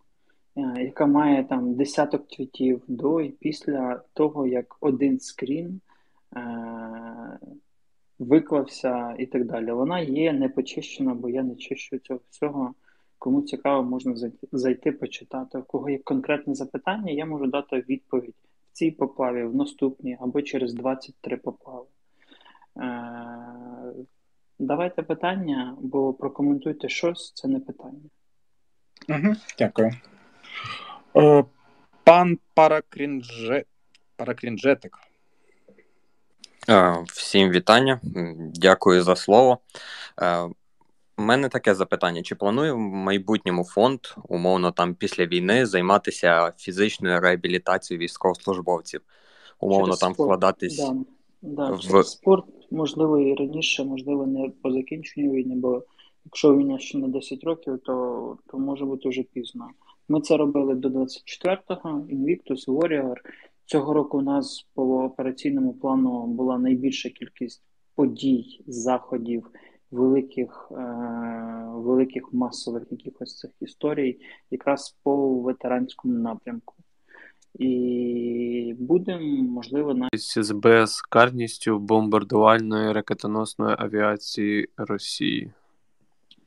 Speaker 6: яка має там десяток твітів до і після того, як один скрін е, виклався і так далі. Вона є не почищена, бо я не чищу цього всього. Кому цікаво, можна зайти почитати. У кого є конкретне запитання, я можу дати відповідь в цій поплаві, в наступній або через 23 поплави. Е, давайте питання, бо прокоментуйте щось, це не питання.
Speaker 2: Угу, дякую. Е, пан Паракрінже... Паракрінжетик.
Speaker 16: Е, Всім вітання, дякую за слово. Е, У мене таке запитання: чи планує в майбутньому фонд, умовно там після війни, займатися фізичною реабілітацією військовослужбовців? Умовно
Speaker 6: Через
Speaker 16: там
Speaker 6: спорт,
Speaker 16: вкладатись
Speaker 6: Да, да,
Speaker 16: в
Speaker 6: через спорт, можливо, і раніше, можливо, не по закінченню війни, бо якщо війна ще на 10 років, то, то може бути вже пізно. Ми це робили до 24-го, Invictus, Warrior. Цього року у нас по операційному плану була найбільша кількість подій, заходів, великих, е, великих масових якихось цих історій, якраз по ветеранському напрямку. І будемо, можливо, навіть
Speaker 1: з безкарністю бомбардувальної ракетоносної авіації Росії.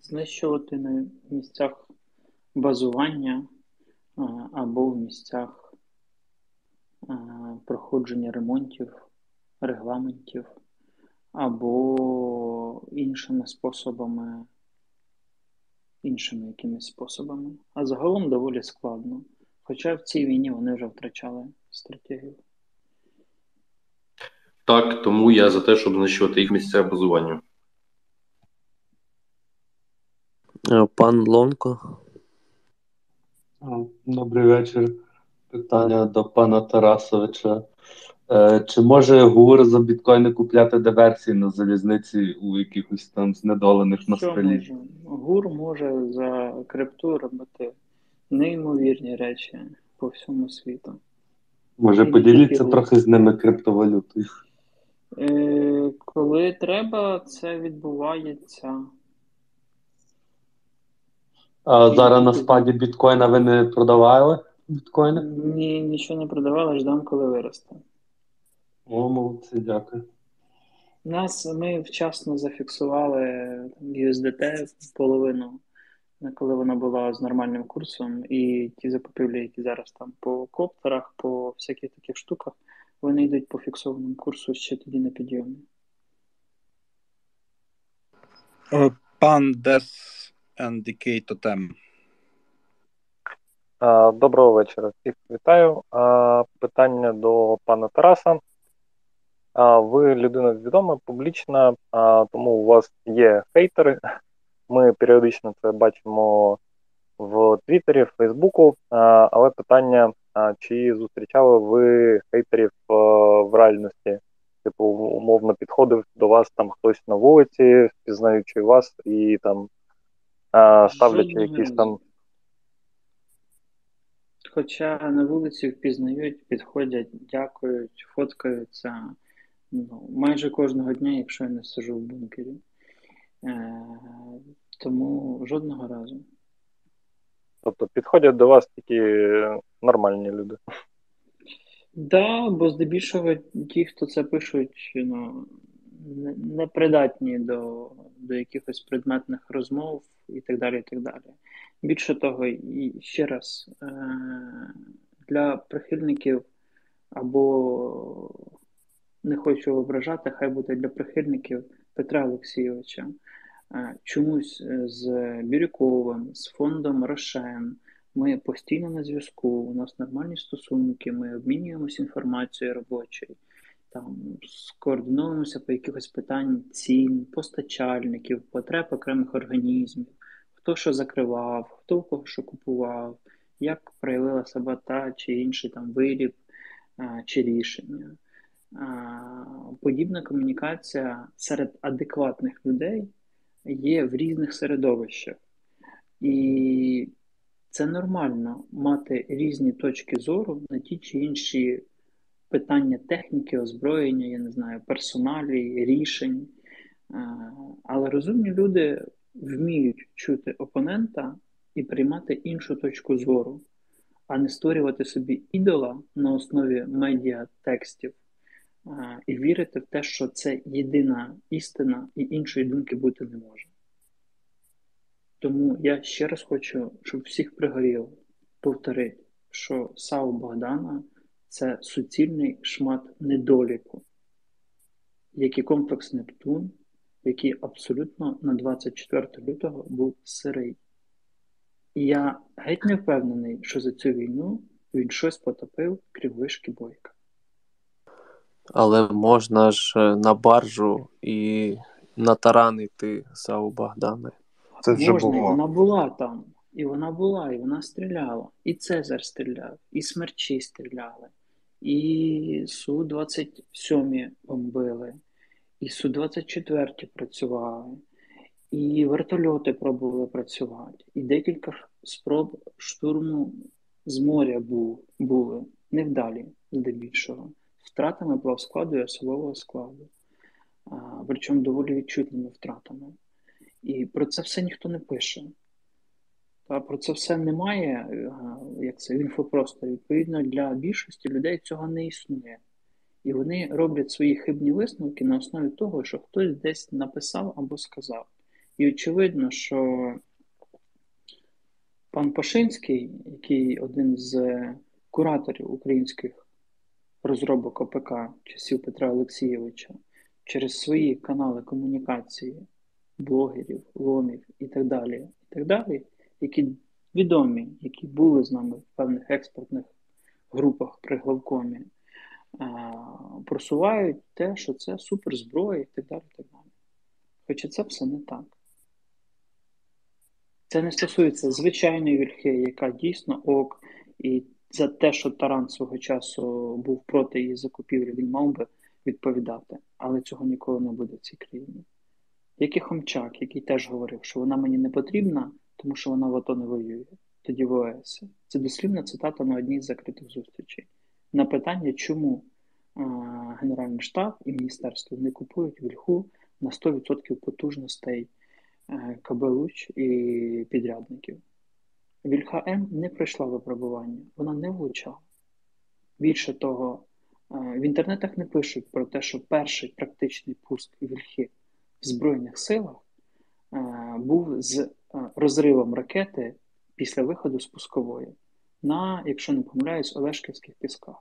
Speaker 6: знищувати на місцях базування або в місцях проходження ремонтів, регламентів, або іншими способами, іншими якимись способами. А загалом доволі складно. Хоча в цій війні вони вже втрачали стратегію.
Speaker 3: Так, тому я за те, щоб знищувати їх місця базування.
Speaker 1: Е, Пан Лонко.
Speaker 17: Добрий вечір. Питання до пана Тарасовича. Е, Чи може ГУР за біткоїни купляти диверсії на залізниці у якихось там знедолених москалів?
Speaker 6: ГУР може за крипту робити неймовірні речі по всьому світу.
Speaker 17: Може,
Speaker 6: І
Speaker 17: поділіться трохи з ними криптовалютою?
Speaker 6: Е, коли треба, це відбувається.
Speaker 17: А зараз на спаді біткоїна ви не продавали біткоїни?
Speaker 6: ні, нічого не продавали, ждемо, коли виросте.
Speaker 17: О, молодці, дякую.
Speaker 6: Нас ми вчасно зафіксували USDT половину, коли вона була з нормальним курсом, і ті закупівлі, які зараз там по коптерах, по всяких таких штуках, вони йдуть по фіксованому курсу ще тоді на підйомі.
Speaker 2: Е, Пан Дес NDK Тотем.
Speaker 18: Доброго вечора. Всіх вітаю. Питання до пана Тараса. Ви людина відома, публічна, тому у вас є хейтери. Ми періодично це бачимо в Твіттері, в Фейсбуку. Але питання: чи зустрічали ви хейтерів в реальності? Типу, умовно підходив до вас там хтось на вулиці, впізнаючи вас, і там ставлячи якісь там.
Speaker 6: Хоча на вулиці впізнають, підходять, дякують, фоткаються ну, майже кожного дня, якщо я не сижу в бункері. Е, Тому жодного разу.
Speaker 18: Тобто підходять до вас тільки нормальні люди. Так,
Speaker 6: да, бо здебільшого ті, хто це пишуть, ну, непридатні до до якихось предметних розмов і так далі. і так далі. Більше того, і ще раз, е, для прихильників або не хочу ображати, хай буде для прихильників Петра Олексійовича. Е, чомусь е, з Бірюковим, з фондом Рошен. Ми постійно на зв'язку, у нас нормальні стосунки, ми обмінюємося інформацією робочою, там скоординуємося по якихось питань цін, постачальників, потреб окремих організмів хто що закривав, хто кого що купував, як проявила себе та чи інший там виріб чи рішення. Подібна комунікація серед адекватних людей є в різних середовищах. І це нормально мати різні точки зору на ті чи інші питання техніки, озброєння, я не знаю, персоналі, рішень. Але розумні люди вміють чути опонента і приймати іншу точку зору, а не створювати собі ідола на основі медіа текстів і вірити в те, що це єдина істина і іншої думки бути не може. Тому я ще раз хочу, щоб всіх пригоріло, повторити, що Сау Богдана це суцільний шмат недоліку, як і комплекс Нептун який абсолютно на 24 лютого був сирий. І я геть не впевнений, що за цю війну він щось потопив крім вишки бойка.
Speaker 1: Але можна ж е, на баржу і на таран йти Сау Богдани.
Speaker 6: Це вже можна, було. вона була там, і вона була, і вона стріляла. І Цезар стріляв, і смерчі стріляли, і Су-27 бомбили, і Су-24 працювали, і вертольоти пробували працювати, і декілька спроб штурму з моря були невдалі, здебільшого, втратами плавскладу і особового складу, причому доволі відчутними втратами. І про це все ніхто не пише. Та про це все немає, як це в інфопросторі. Відповідно, для більшості людей цього не існує. І вони роблять свої хибні висновки на основі того, що хтось десь написав або сказав. І очевидно, що пан Пашинський, який один з кураторів українських розробок ОПК часів Петра Олексійовича, через свої канали комунікації, блогерів, ломів і так далі, і так далі, які відомі, які були з нами в певних експортних групах при главкомі просувають те, що це суперзброя і так далі. Так далі. Хоча це все не так. Це не стосується звичайної вільхи, яка дійсно ок, і за те, що Таран свого часу був проти її закупівлі, він мав би відповідати. Але цього ніколи не буде в цій країні. Як і Хомчак, який теж говорив, що вона мені не потрібна, тому що вона в АТО не воює. Тоді в. Це дослівна цитата на одній з закритих зустрічей на питання, чому Генеральний штаб і міністерство не купують вільху на 100% потужностей е, КБ і підрядників. Вільха М не пройшла випробування, вона не влучала. Більше того, е, в інтернетах не пишуть про те, що перший практичний пуск вільхи в Збройних силах е, був з розривом ракети після виходу з пускової на, якщо не помиляюсь, Олешківських пісках.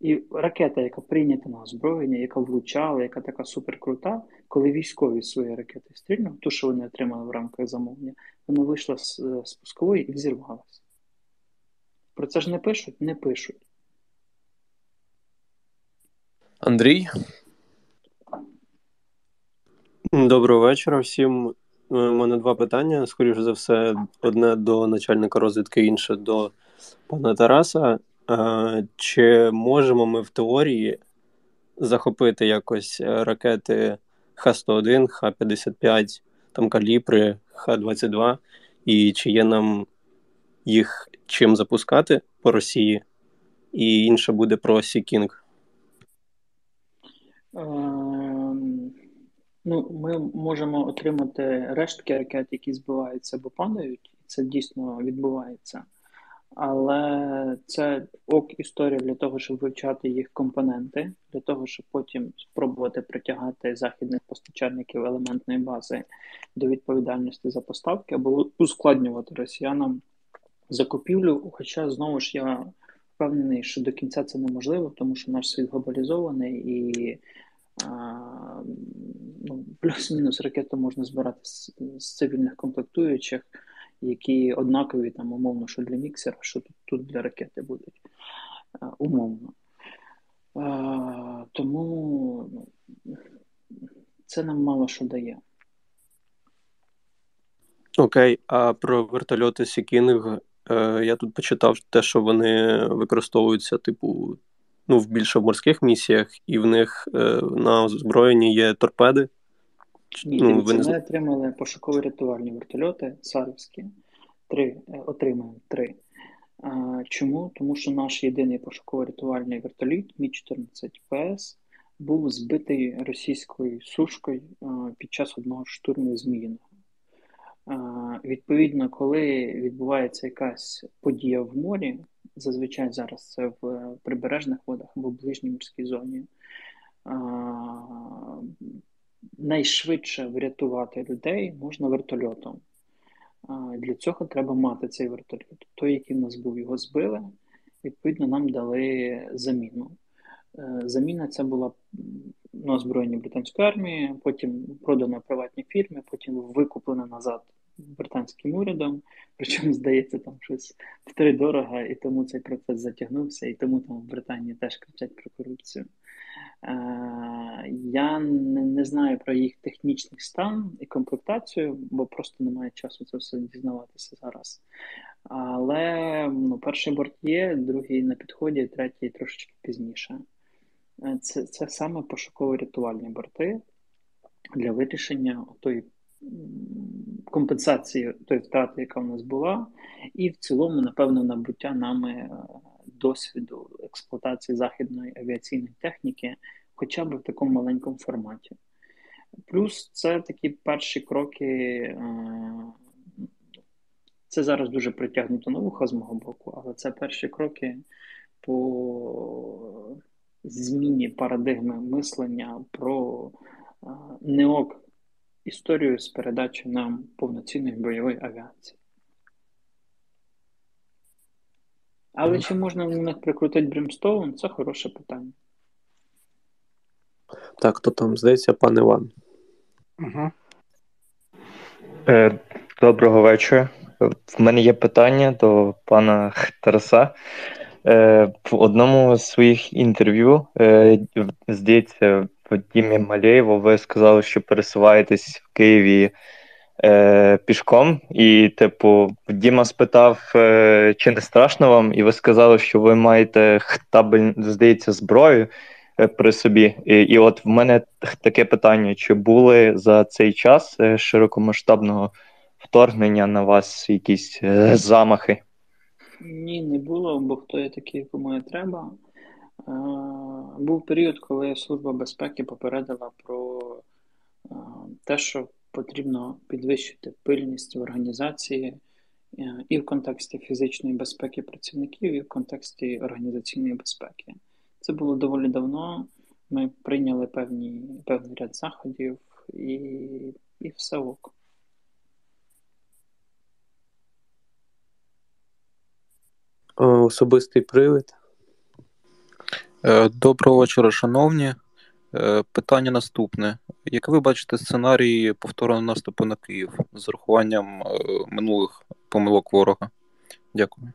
Speaker 6: І ракета, яка прийнята на озброєння, яка влучала, яка така суперкрута, коли військові свої ракети стрільнули, ту, що вони отримали в рамках замовлення, вона вийшла з, з пускової і взірвалася. Про це ж не пишуть? Не пишуть.
Speaker 1: Андрій?
Speaker 19: Доброго вечора всім. У мене два питання. Скоріше за все, одне до начальника розвідки, інше до пана Тараса. Чи можемо ми в теорії захопити якось ракети Х-101, Х-55, там калібри, Х-22, і чи є нам їх чим запускати по Росії? І інше буде про Sea
Speaker 6: King. Ну, Ми можемо отримати рештки ракет, які збиваються або падають, і це дійсно відбувається. Але це ок історія для того, щоб вивчати їх компоненти, для того, щоб потім спробувати притягати західних постачальників елементної бази до відповідальності за поставки або ускладнювати росіянам закупівлю. Хоча знову ж я впевнений, що до кінця це неможливо, тому що наш світ глобалізований і ну, плюс-мінус ракету можна збирати з, з цивільних комплектуючих які однакові там умовно, що для міксера, що тут, тут для ракети будуть е, умовно. Е, тому ну, це нам мало що дає.
Speaker 19: Окей, а про вертольоти Sea King е, я тут почитав те, що вони використовуються, типу, ну, в більше в морських місіях, і в них е, на озброєнні є торпеди.
Speaker 6: Ні, ну, дивіться, ми отримали пошукові рятувальні вертольоти Сарівські. Три, е, Отримаємо три. Чому? Тому що наш єдиний пошуково-рятувальний вертоліт Мі-14 ПС був збитий російською сушкою під час одного штурму Зміїного. Відповідно, коли відбувається якась подія в морі, зазвичай зараз це в прибережних водах або в ближній морській зоні, найшвидше врятувати людей можна вертольотом. Для цього треба мати цей вертольот. Той, який в нас був, його збили, відповідно, нам дали заміну. Е, заміна ця була на озброєнні британської армії, потім продана приватній фірмі, потім викуплена назад британським урядом. Причому, здається, там щось втридорога, і тому цей процес затягнувся, і тому там в Британії теж кричать про корупцію. Е, я не, не знаю про їх технічний стан і комплектацію, бо просто немає часу це все дізнаватися зараз. Але ну, перший борт є, другий на підході, третій трошечки пізніше. Е, це це саме пошуково-рятувальні борти для вирішення тої компенсації тої втрати, яка в нас була, і в цілому, напевно, набуття нами е, досвіду експлуатації західної авіаційної техніки, хоча б в такому маленькому форматі. Плюс це такі перші кроки. Е, це зараз дуже притягнуто на вуха з мого боку, але це перші кроки по зміні парадигми мислення про е, неок історію з передачі нам повноцінної бойової авіації. Але чи можна на них прикрутити Бримстоун? Це хороше питання.
Speaker 19: Так, то там, здається, пан Іван.
Speaker 20: Угу. Е, Доброго вечора. В мене є питання до пана Тараса. Е, В одному з своїх інтерв'ю, е, здається, Дімі Малєєво, ви сказали, що пересуваєтесь в Києві е, пішком, і, типу, Діма спитав, е, чи не страшно вам, і ви сказали, що ви маєте хтабель, здається, зброю при собі. І, і от в мене таке питання: чи були за цей час широкомасштабного вторгнення на вас якісь замахи?
Speaker 6: Ні, не було, бо хто є такий, кому не треба. Е, був період, коли Служба безпеки попередила про е, те, що потрібно підвищити пильність в організації е, і в контексті фізичної безпеки працівників, і в контексті організаційної безпеки. Це було доволі давно. Ми прийняли певні, певний ряд заходів і, і все ок.
Speaker 19: Особистий привид.
Speaker 7: Е, доброго вечора, шановні. Е, питання наступне: як ви бачите сценарій повторного наступу на Київ з урахуванням е, минулих помилок ворога? Дякую.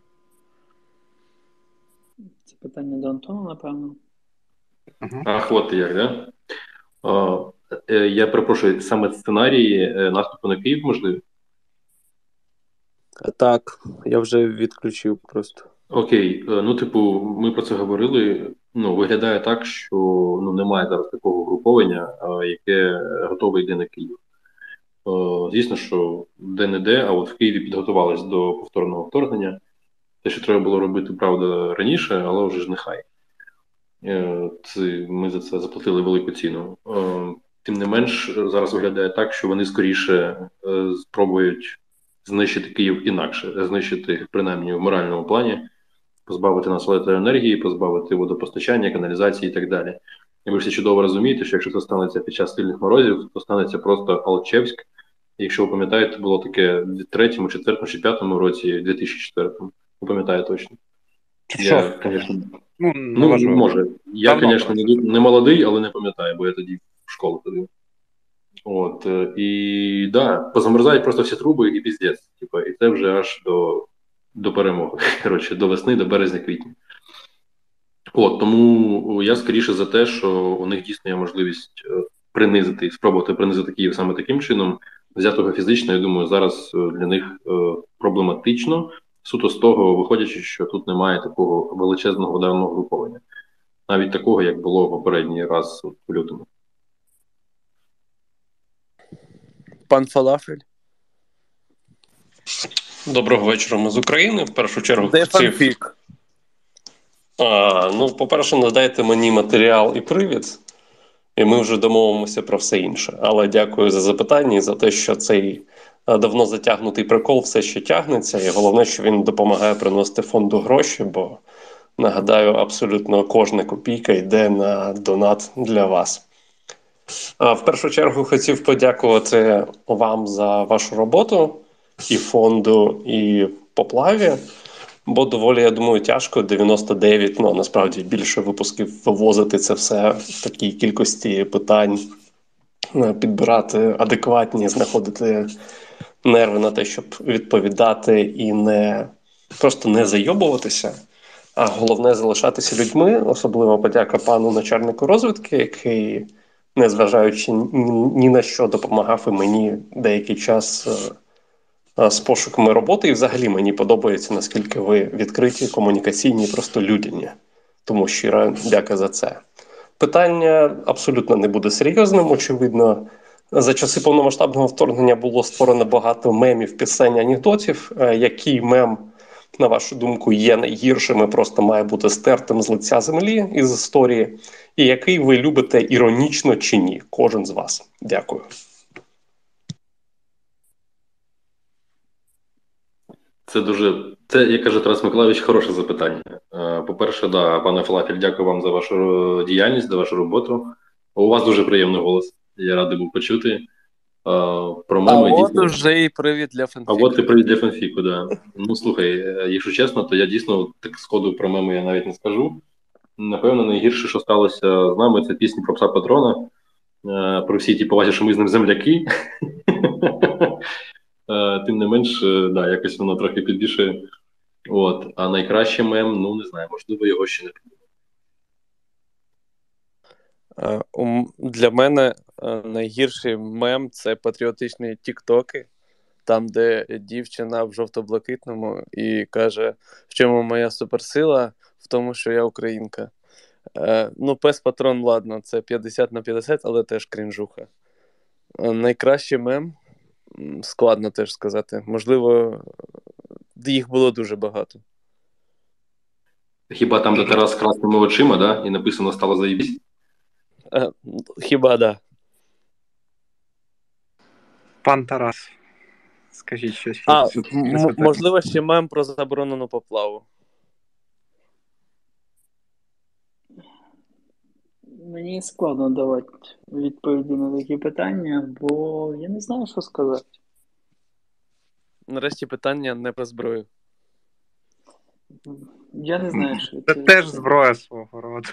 Speaker 6: питання до Антона, напевно.
Speaker 3: Ах, от як, да? О, е, я перепрошую, саме сценарії е, наступу на Київ можливі?
Speaker 1: Так, я вже відключив просто.
Speaker 3: Окей, е, ну, типу, ми про це говорили. Ну, виглядає так, що ну, немає зараз такого груповання, е, яке готове йде на Київ. Е, Звісно, що де-не-де, а от в Києві підготувались до повторного вторгнення. Те, що треба було робити, правда, раніше, але вже ж нехай. Це, ми за це заплатили велику ціну. Тим не менш, зараз виглядає так, що вони скоріше спробують знищити Київ інакше, знищити принаймні в моральному плані, позбавити нас електроенергії, позбавити водопостачання, каналізації і так далі. І ви всі чудово розумієте, що якщо це станеться під час сильних морозів, то станеться просто Алчевськ. Якщо ви пам'ятаєте, було таке в третьому, четвертому чи п'ятому році, 2004-му. Не пам'ятаю точно. Я, звісно,
Speaker 7: Ну,
Speaker 3: ну може. Я, звісно, не, не молодий, але не пам'ятаю, бо я тоді в школу ходив. От, е, і да, позамерзають просто всі труби і піздець. Типу, і це вже аж до, до перемоги. Коротше, до весни, до березня-квітня. От, тому я скоріше за те, що у них дійсно є можливість е, принизити, спробувати принизити Київ саме таким чином. Взятого фізично, я думаю, зараз е, для них е, проблематично, суто з того, виходячи, що тут немає такого величезного ударного груповання, навіть такого, як було попередній раз у лютому.
Speaker 1: Пан Фалафель.
Speaker 21: Доброго вечора. Ми з України. В першу чергу
Speaker 1: Де
Speaker 21: хотів... А, ну, по-перше, надайте мені матеріал і привід, і ми вже домовимося про все інше. Але дякую за запитання і за те, що цей давно затягнутий прикол все ще тягнеться. І головне, що він допомагає приносити фонду гроші, бо нагадаю, абсолютно кожна копійка йде на донат для вас. А, В першу чергу хотів подякувати вам за вашу роботу і фонду, і поплаві. Бо доволі, я думаю, тяжко 99, ну насправді більше випусків вивозити це все в такій кількості питань, е, підбирати адекватні, знаходити нерви на те, щоб відповідати і не просто не зайобуватися. А головне залишатися людьми. Особливо подяка пану начальнику розвідки, який, незважаючи ні, ні на що, допомагав і мені деякий час. Е, з пошуками роботи, і взагалі мені подобається, наскільки ви відкриті, комунікаційні, просто людяні. Тому щиро дяка за це. Питання абсолютно не буде серйозним. Очевидно, за часи повномасштабного вторгнення було створено багато мемів, пісень, анекдотів. Е, Який мем, на вашу думку, є найгіршим і просто має бути стертим з лиця землі із історії, і який ви любите іронічно чи ні? Кожен з вас. Дякую.
Speaker 3: Це дуже, це, як каже Тарас Миколаївич, хороше запитання. Е, По-перше, да, пане Фалафель, дякую вам за вашу діяльність, за вашу роботу. У вас дуже приємний голос. Я радий був почути. Е, Про
Speaker 1: А от
Speaker 3: дійсно.
Speaker 1: уже і привід для
Speaker 3: А от і привід для фанфіку, да. Ну слухай, е, якщо чесно, то я дійсно так сходу про меми я навіть не скажу. Напевно, найгірше, що сталося з нами, це пісні про пса патрона. Про всі ті повазі, що ми з ним земляки. Е, Тим не менш, е, да, якось воно трохи підбільшує. От. А найкраще мем, ну не знаю, можливо, його ще не
Speaker 1: Е, Для мене найгірший мем це патріотичні тіктоки, там, де дівчина в жовто-блакитному і каже, в чому моя суперсила, в тому, що я українка. Ну, пес патрон, ладно, це 50 на 50, але теж крінжуха. Найкращий мем складно теж сказати. Можливо, їх було дуже багато.
Speaker 3: Хіба там, де Тарас з красними очима, да, і написано стало заїбісь.
Speaker 1: Е, Хіба да.
Speaker 7: Пан Тарас, скажіть щось.
Speaker 1: А, м- можливо, ще мем про заборонену поплаву.
Speaker 6: Мені складно давати відповіді на такі питання, бо я не знаю, що сказати.
Speaker 1: Нарешті питання не про зброю.
Speaker 6: Я не знаю, що
Speaker 7: Це
Speaker 6: відповісти.
Speaker 7: теж зброя свого роду.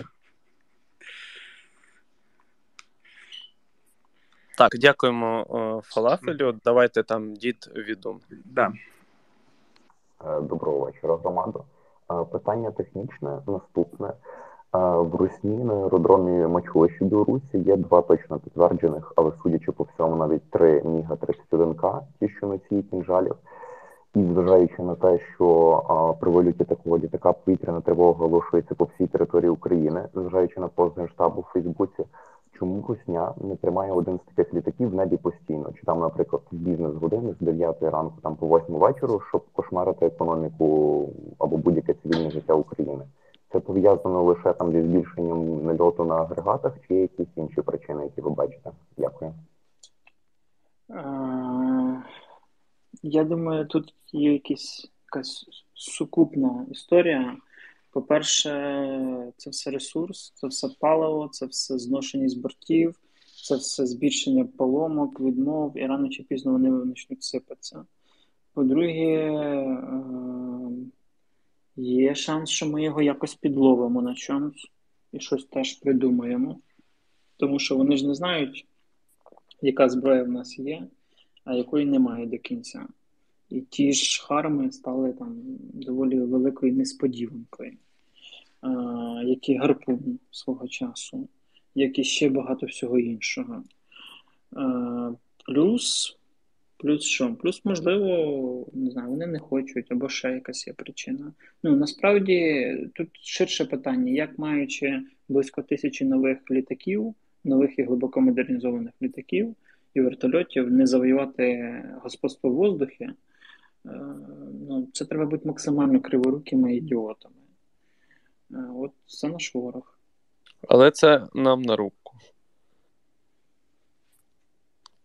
Speaker 1: Так, дякуємо е, Фалафелю. Давайте там дід відом.
Speaker 7: Да.
Speaker 22: Е, Доброго вечора, громадо.
Speaker 23: Питання технічне наступне. В Русні на аеродромі Мачулищі Білорусі є два точно підтверджених, але судячи по всьому, навіть три Міга 31К, ті, що носії кінжалів. І зважаючи на те, що а, при валюті такого літака повітряна тривога оголошується по всій території України, зважаючи на пост Генштабу в Фейсбуці, чому Русня не тримає один з таких літаків в небі постійно? Чи там, наприклад, бізнес-години з 9 ранку там по 8 вечора, щоб кошмарити економіку або будь-яке цивільне життя України? Це пов'язано лише там зі збільшенням нальоту на агрегатах, чи є якісь інші причини, які ви бачите? Дякую.
Speaker 6: Я думаю, тут є якісь, якась сукупна історія. По-перше, це все ресурс, це все паливо, це все зношеність бортів, це все збільшення поломок, відмов, і рано чи пізно вони почнуть сипатися. По-друге, є шанс, що ми його якось підловимо на чомусь і щось теж придумаємо. Тому що вони ж не знають, яка зброя в нас є, а якої немає до кінця. І ті ж харми стали там доволі великою несподіванкою, а, як гарпун свого часу, як і ще багато всього іншого. А, плюс, плюс що? Плюс, можливо, не знаю, вони не хочуть, або ще якась є причина. Ну, насправді тут ширше питання, як маючи близько тисячі нових літаків, нових і глибоко модернізованих літаків і вертольотів, не завоювати господство в воздухі. Е, ну, це треба бути максимально криворукими ідіотами. Е, от це наш ворог.
Speaker 1: Але це нам на руку.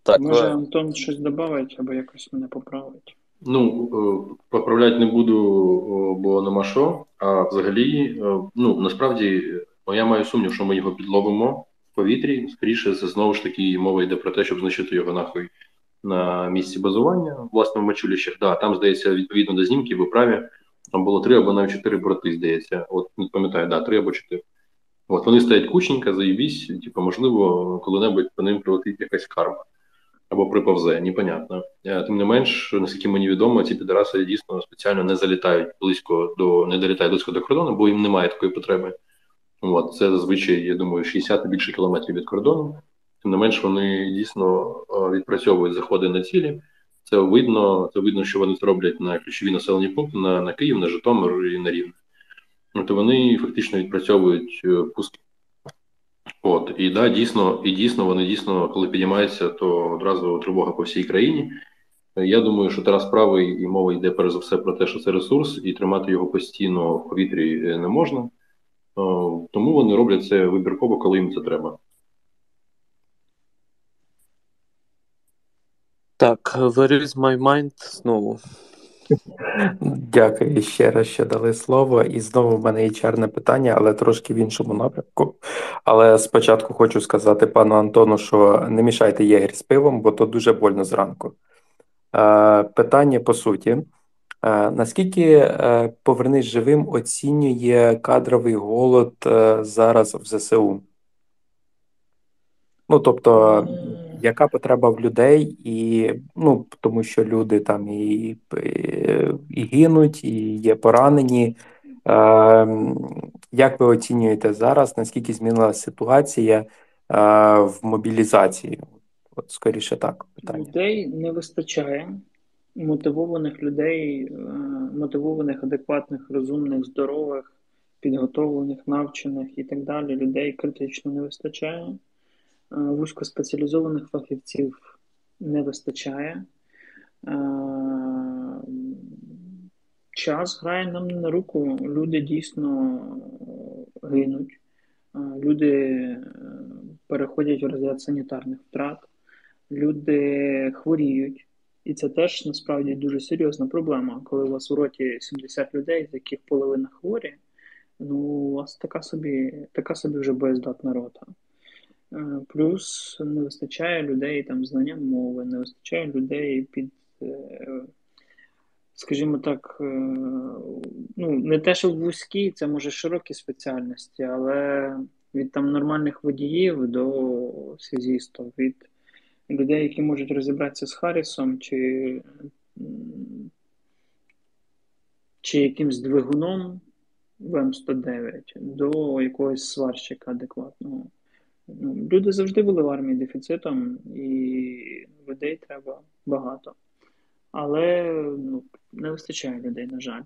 Speaker 6: Так, Може, Антон щось додавить або якось мене поправить.
Speaker 3: Ну, е, поправляти не буду, бо нема що. А взагалі, ну насправді, я маю сумнів, що ми його підловимо в повітрі. Скоріше, це знову ж таки мова йде про те, щоб знищити його нахуй на місці базування власне в Мачуліщах. Да, там здається, відповідно до знімків, ви праві. Там було три або навіть чотири брати, здається. От не пам'ятаю, да, три або чотири. От вони стоять кученька, заїбісь, типу, можливо, коли-небудь по ним прилетить якась карма або приповзе, непонятно. Е, тим не менш, наскільки мені відомо, ці підараси дійсно спеціально не залітають близько до не долітають близько до кордону, бо їм немає такої потреби. От це зазвичай, я думаю, 60 більше кілометрів від кордону. Тим не менш, вони дійсно е, відпрацьовують заходи на цілі. Це видно, це видно, що вони це роблять на ключові населені пункти на на Київ, на Житомир і на Рівне. То вони фактично відпрацьовують е, пуски. От, і да, дійсно, і дійсно, вони дійсно, коли підіймаються, то одразу тривога по всій країні. Я думаю, що Тарас правий і мова йде перш за все про те, що це ресурс, і тримати його постійно в повітрі е, не можна. Тому вони роблять це вибірково, коли їм це треба.
Speaker 1: Так, where is my mind знову.
Speaker 24: Дякую ще раз, що дали слово. І знову в мене є чарне питання, але трошки в іншому напрямку. Але спочатку хочу сказати пану Антону, що не мішайте єгер з пивом, бо то дуже больно зранку. Е, питання по суті. Е, наскільки е, повернись живим оцінює кадровий голод зараз в ЗСУ? Ну тобто яка потреба в людей, і ну тому що люди там і і гинуть, і є поранені. Е, Як ви оцінюєте зараз? Наскільки змінилася ситуація е, в мобілізації? От скоріше так питання
Speaker 6: людей не вистачає мотивованих людей, е, мотивованих, адекватних, розумних, здорових, підготовлених, навчених і так далі. Людей критично не вистачає. Е, вузькоспеціалізованих фахівців не вистачає. Е, час грає нам на руку, люди дійсно гинуть, е, люди переходять в розряд санітарних втрат, люди хворіють. І це теж насправді дуже серйозна проблема. Коли у вас у роті 70 людей, з яких половина хворі, ну у вас така собі така собі вже боєздатна рота. Е, плюс не вистачає людей там знання мови, не вистачає людей під, е, скажімо так, е, ну, не те, що вузькі, це може широкі спеціальності, але від там нормальних водіїв до связістів, від людей, які можуть розібратися з Харрісом чи чи якимсь двигуном в М109 до якогось сварщика адекватного. Ну, Люди завжди були в армії дефіцитом, і людей треба багато. Але ну, не вистачає людей, на жаль.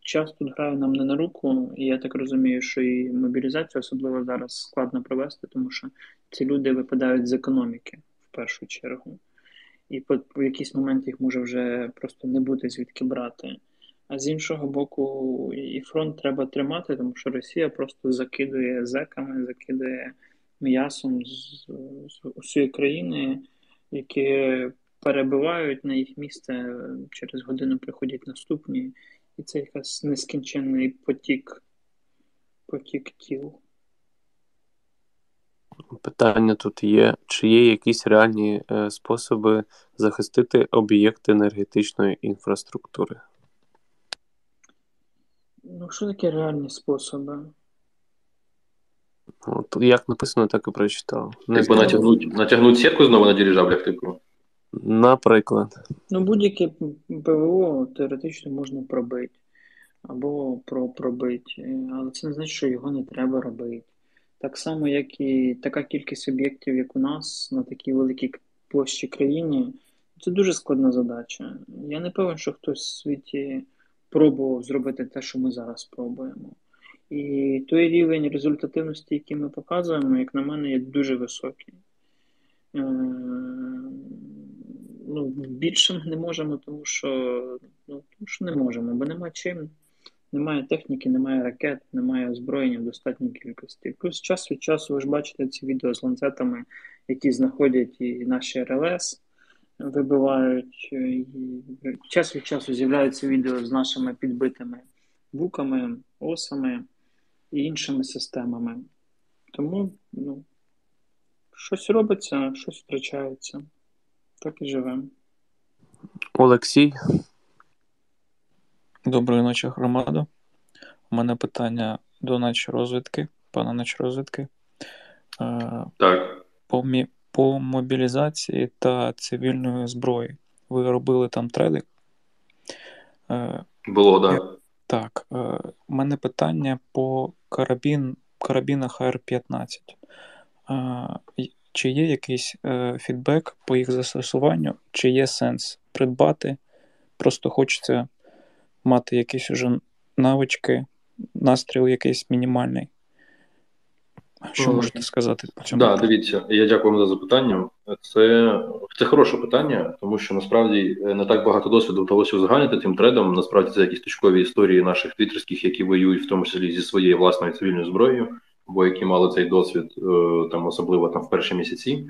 Speaker 6: Час тут грає нам не на руку, і я так розумію, що і мобілізацію особливо зараз складно провести, тому що ці люди випадають з економіки в першу чергу. І по, в якийсь момент їх може вже просто не бути звідки брати. А з іншого боку, і фронт треба тримати, тому що Росія просто закидує зеками, закидує м'ясом з, з усієї країни, які перебивають на їх місце, через годину приходять наступні, і це якась нескінченний потік, потік тіл.
Speaker 1: Питання тут є: чи є якісь реальні е, способи захистити об'єкти енергетичної інфраструктури?
Speaker 6: Ну, що таке реальні способи?
Speaker 1: От, як написано, так і прочитав. Не
Speaker 3: Типу натягнуть, натягнуть сітку знову на дирижаблях, типу.
Speaker 1: Наприклад.
Speaker 6: Ну, будь-яке ПВО теоретично можна пробити або про пробити, е, але це не значить, що його не треба робити. Так само, як і така кількість об'єктів, як у нас, на такій великій площі країні, це дуже складна задача. Я не певен, що хтось в світі пробував зробити те, що ми зараз пробуємо. І той рівень результативності, який ми показуємо, як на мене, є дуже високий. Е, Ну, більше ми не можемо, тому що, ну, тому що не можемо, бо нема чим. Немає техніки, немає ракет, немає озброєння в достатній кількості. Плюс час від часу ви ж бачите ці відео з ланцетами, які знаходять і наші РЛС, вибивають. І час від часу з'являються відео з нашими підбитими вуками, осами і іншими системами. Тому ну, щось робиться, щось втрачається. Так і живемо.
Speaker 1: Олексій.
Speaker 12: Доброї ночі, громада. У мене питання до начрозвідки, пана начрозвідки. Е,
Speaker 3: Так.
Speaker 12: По, мі- по мобілізації та цивільної зброї. Ви робили там трейдинг? Е,
Speaker 3: Було, да.
Speaker 12: Так. е, У мене питання по карабін, карабінах AR-15. Е, Чи є якийсь е, фідбек по їх застосуванню, чи є сенс придбати? Просто хочеться мати якісь уже навички, настріл якийсь мінімальний. Що можете сказати по цьому?
Speaker 3: Да, дивіться, я дякую вам за запитання. Це, це хороше питання, тому що насправді е, не так багато досвіду вдалося узагальнити тим трендом. Насправді це якісь точкові історії наших твіттерських, які воюють в тому числі зі своєю власною цивільною зброєю, або які мали цей досвід е, там, особливо там в перші місяці.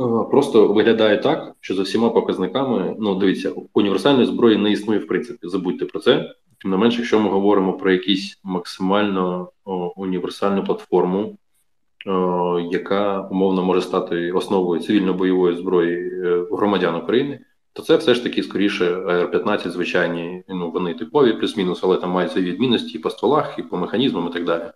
Speaker 3: Е, Просто виглядає так, що за всіма показниками, ну дивіться, універсальної зброї не існує в принципі. Забудьте про це. Тим не менше, якщо ми говоримо про якісь максимально універсальну платформу, яка умовно може стати основою цивільно-бойової зброї е, громадян України, то це все ж таки скоріше АР-15, звичайні, ну вони типові, плюс-мінус, але там мають свої відмінності і по стволах, і по механізмам, і так далі.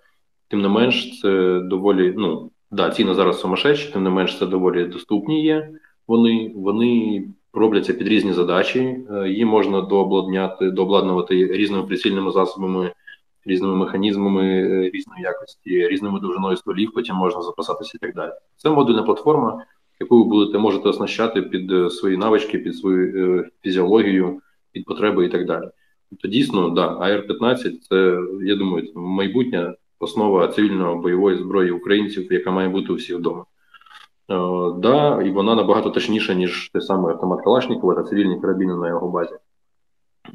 Speaker 3: Тим не менш, це доволі, ну да, ціни зараз сумасшедші, тим не менш, це доволі доступні є. Вони вони робляться під різні задачі. Е, Її можна дообладняти, дообладнувати різними прицільними засобами, різними механізмами е, різної якості, різними довжиною стволів, потім можна запасатися і так далі. Це модульна платформа, яку ви будете можете оснащати під е, свої навички, під свою фізіологію, під потреби і так далі. Тобто, дійсно, да, АР-15 це я думаю, майбутня основа цивільно-бойової зброї українців, яка має бути у всіх вдома. Е, да, і вона набагато точніша, ніж той самий автомат Калашникова та цивільні карабіни на його базі.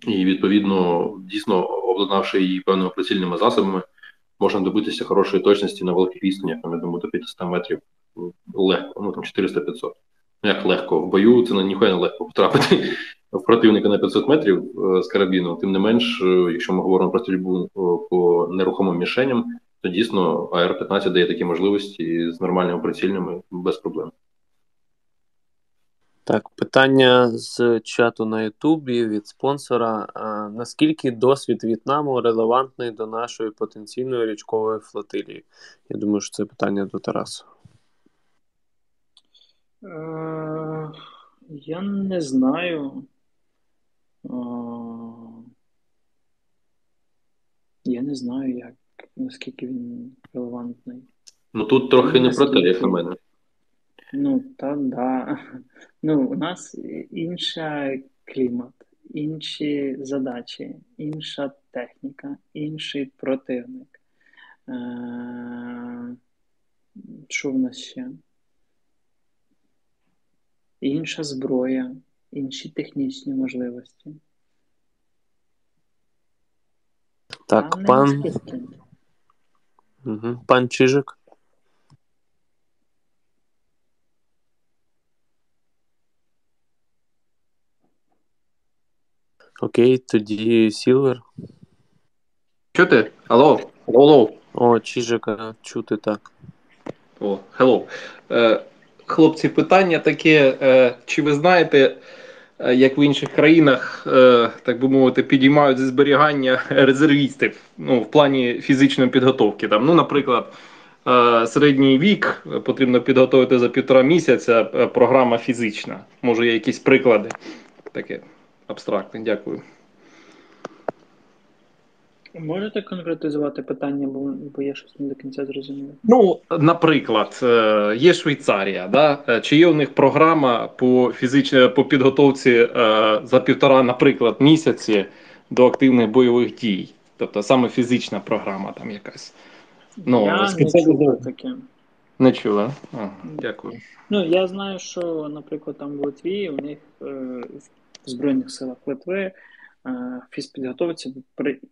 Speaker 3: І відповідно, дійсно, обладнавши її певними прицільними засобами, можна добитися хорошої точності на великих відстанях, там, я думаю, до 500 метрів легко, ну там 400-500. Ну як легко, в бою це ніхуя не легко потрапити в противника на 500 метрів е, з карабіну. Тим не менш, е, якщо ми говоримо про стрільбу по нерухомим мішеням, то дійсно АР-15 дає такі можливості з нормальними прицільними без проблем.
Speaker 1: Так, питання з чату на Ютубі від спонсора. А, наскільки досвід В'єтнаму релевантний до нашої потенційної річкової флотилії? Я думаю, що це питання до Тараса.
Speaker 6: Е, я не знаю. Е, я не не знаю, як, наскільки він релевантний.
Speaker 3: Ну тут трохи не про те, як на мене.
Speaker 6: Ну, та да. Ну, у нас інший клімат, інші задачі, інша техніка, інший противник. Е, Що в нас ще? Інша зброя, інші технічні можливості.
Speaker 1: Так,
Speaker 6: Та не
Speaker 1: пан.
Speaker 6: наскільки.
Speaker 1: Угу. Пан Чижик. Окей, тоді Сілвер.
Speaker 25: Чути? Алло, алло, алло.
Speaker 1: О, Чижика чути так.
Speaker 25: О, hello. Е, хлопці, питання таке: е, чи ви знаєте, як в інших країнах, е, так би мовити, підіймають зі зберігання резервістів ну, в плані фізичної підготовки? Там, ну, наприклад, е, середній вік потрібно підготовити за півтора місяця, е, програма фізична. Може, є якісь приклади? Таке абстрактне, дякую.
Speaker 6: Можете конкретизувати питання, бо, бо я щось не до кінця зрозумів.
Speaker 25: Ну, наприклад, е, є Швейцарія, да? Е, чи є у них програма по фізичній по підготовці е, за півтора, наприклад, місяці до активних бойових дій? Тобто саме фізична програма там якась. Ну,
Speaker 6: я не
Speaker 25: спеціалізована.
Speaker 6: чув таке.
Speaker 25: Не чула? Ага, дякую.
Speaker 6: Ну, я знаю, що, наприклад, там в Литві у них е, в Збройних силах Литви е, фізпідготовці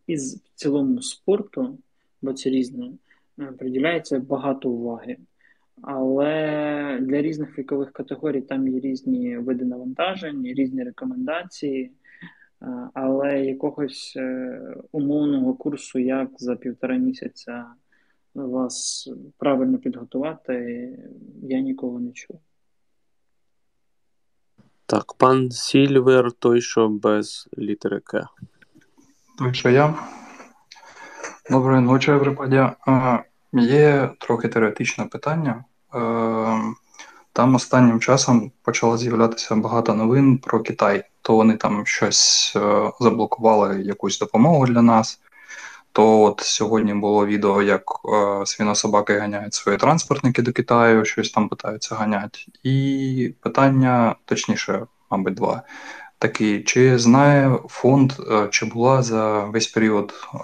Speaker 6: із в цілому спорту, бо це різне, е, приділяється багато уваги. Але для різних вікових категорій там є різні види навантажень, різні рекомендації. Е, Але якогось е, умовного курсу, як за півтора місяця вас правильно підготувати, я нікого не чув.
Speaker 1: Так, пан Сільвер, той, що без літери К.
Speaker 22: Той, що я. Доброї ночі, everybody. Є трохи теоретичне питання. Там останнім часом почало з'являтися багато новин про Китай. То вони там щось е, заблокували якусь допомогу для нас. То от сьогодні було відео, як е, свинособаки ганяють свої транспортники до Китаю, щось там питаються ганяти. І питання, точніше, мабуть, два. Такі, чи знає фонд, е, чи була за весь період е,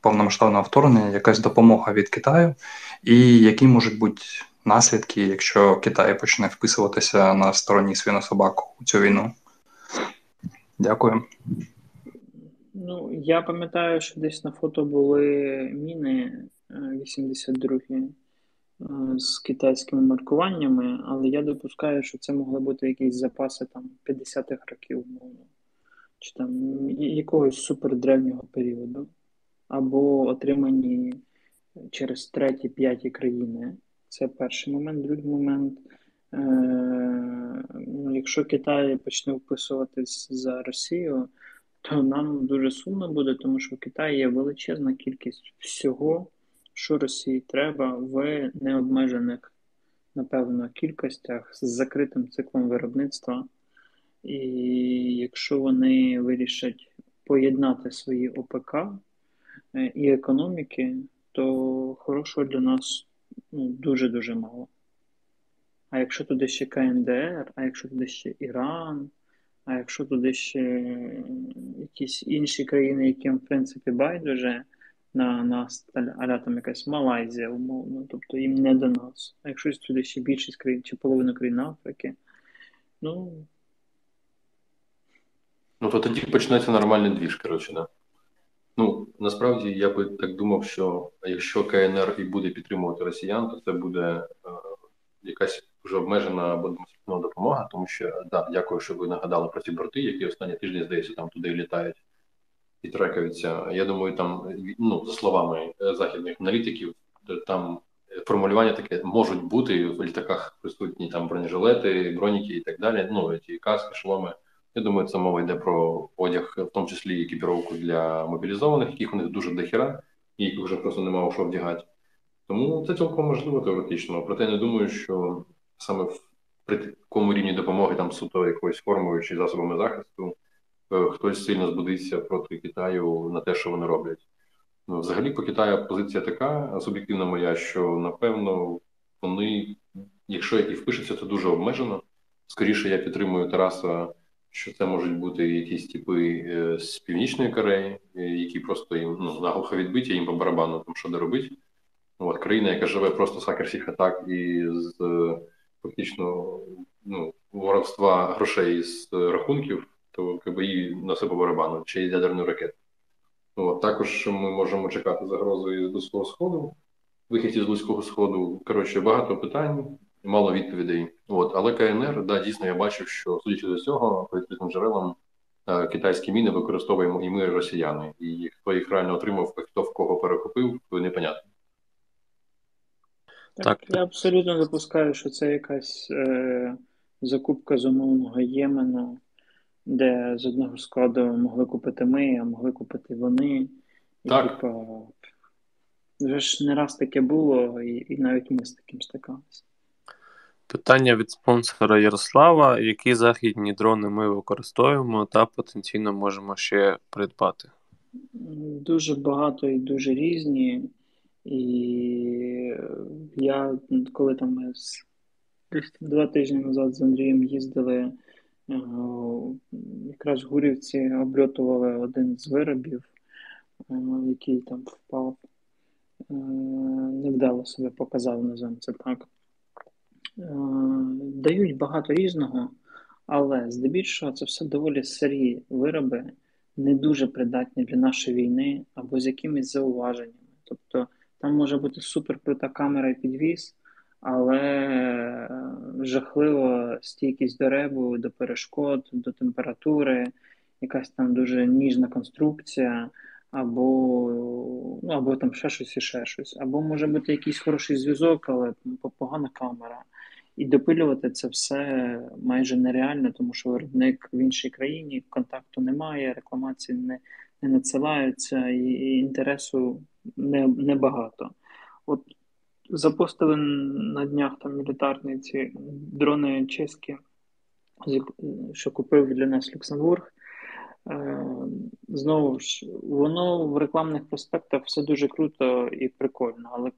Speaker 22: повномасштабного вторгнення якась допомога від Китаю, і які можуть бути наслідки, якщо Китай почне вписуватися на стороні свинособак у цю війну? Дякую.
Speaker 6: Ну, я пам'ятаю, що десь на фото були міни е, 82-гі е, з китайськими маркуваннями, але я допускаю, що це могли бути якісь запаси там 50-х років, умовно, чи там якогось супердревнього періоду, або отримані через треті, п'яті країни. Це перший момент. Другий момент. Е, ну, якщо Китай почне вписуватись за Росію, то нам дуже сумно буде, тому що в Китаї є величезна кількість всього, що Росії треба в необмежених, напевно, кількостях з закритим циклом виробництва. І якщо вони вирішать поєднати свої ОПК е, і економіки, то хорошого для нас ну, дуже-дуже мало. А якщо туди ще КНДР, а якщо туди ще Іран, а якщо туди ще якісь інші країни, яким, в принципі, байдуже на нас, аля там якась Малайзія, умовно, тобто їм не до нас. А якщо туди ще більшість країн чи половина країн Африки, ну,
Speaker 3: Ну, то тоді почнеться нормальний двіж, коротше, да. Ну, насправді я би так думав, що якщо КНР і буде підтримувати росіян, то це буде е, якась вже обмежена демонстративна допомога, тому що да, дякую, що ви нагадали про ці борти, які останні тижні, здається, там туди літають і трекаються. Я думаю, там, ну, за словами е, західних аналітиків, е, там формулювання таке можуть бути в літаках присутні там бронежилети, броніки і так далі. Ну, ці каски, шоломи. Я думаю, це мова йде про одяг, в тому числі екіпіровку для мобілізованих, яких у них дуже дохіра, і їх вже просто немає що вдягати. Тому це цілком можливо теоретично. Проте не думаю, що саме в при такому рівні допомоги там суто якоюсь формою чи засобами захисту е, хтось сильно збудиться проти Китаю на те, що вони роблять. Ну, Взагалі, по Китаю позиція така суб'єктивна моя, що напевно вони, якщо і впишуться, то дуже обмежено. Скоріше я підтримую Тараса, що це можуть бути якісь типи е, з Північної Кореї, е, які просто їм ну, наглухо відбиті, їм по барабану, там що не робить. От, країна, яка живе просто з хакерських атак і з фактично ну, воровства грошей з рахунків, то її на себе барабану, чи ядерну ракету. От, Також ми можемо чекати загрозу із Близького Сходу, вихід із Близького Сходу. Коротше, багато питань, мало відповідей. От, Але КНР, да, дійсно, я бачив, що судячи до цього, по відкритим джерелам е, китайські міни використовуємо і ми, росіяни. І хто їх реально отримав, хто в кого перехопив, то непонятно.
Speaker 6: Так, так, я абсолютно допускаю, що це якась е, закупка з умовного Ємену, де з одного складу могли купити ми, а могли купити вони. І, так. Типа, вже ж не раз таке було, і, і навіть ми з таким стикалися.
Speaker 1: Питання від спонсора Ярослава: які західні дрони ми використовуємо та потенційно можемо ще придбати?
Speaker 6: Дуже багато і дуже різні. І я, коли там ми з два тижні назад з Андрієм їздили, е, якраз Гурівці обльотували один з виробів, е, який там впав, е, невдало себе показав, називаємо це так. Дають багато різного, але здебільшого це все доволі старі вироби, не дуже придатні для нашої війни або з якимись зауваженнями. Тобто там може бути супер крута камера і підвіз, але жахливо стійкість до ребу, до перешкод, до температури, якась там дуже ніжна конструкція, або ну, або там ще щось і ще щось. Або може бути якийсь хороший зв'язок, але погана камера. І допилювати це все майже нереально, тому що виробник в іншій країні контакту немає, рекламації не не надсилаються, і, і інтересу небагато. Не От запостили на днях там мілітарні ці дрони чеські, що купив для нас Люксембург. Е, знову ж, воно в рекламних проспектах все дуже круто і прикольно, але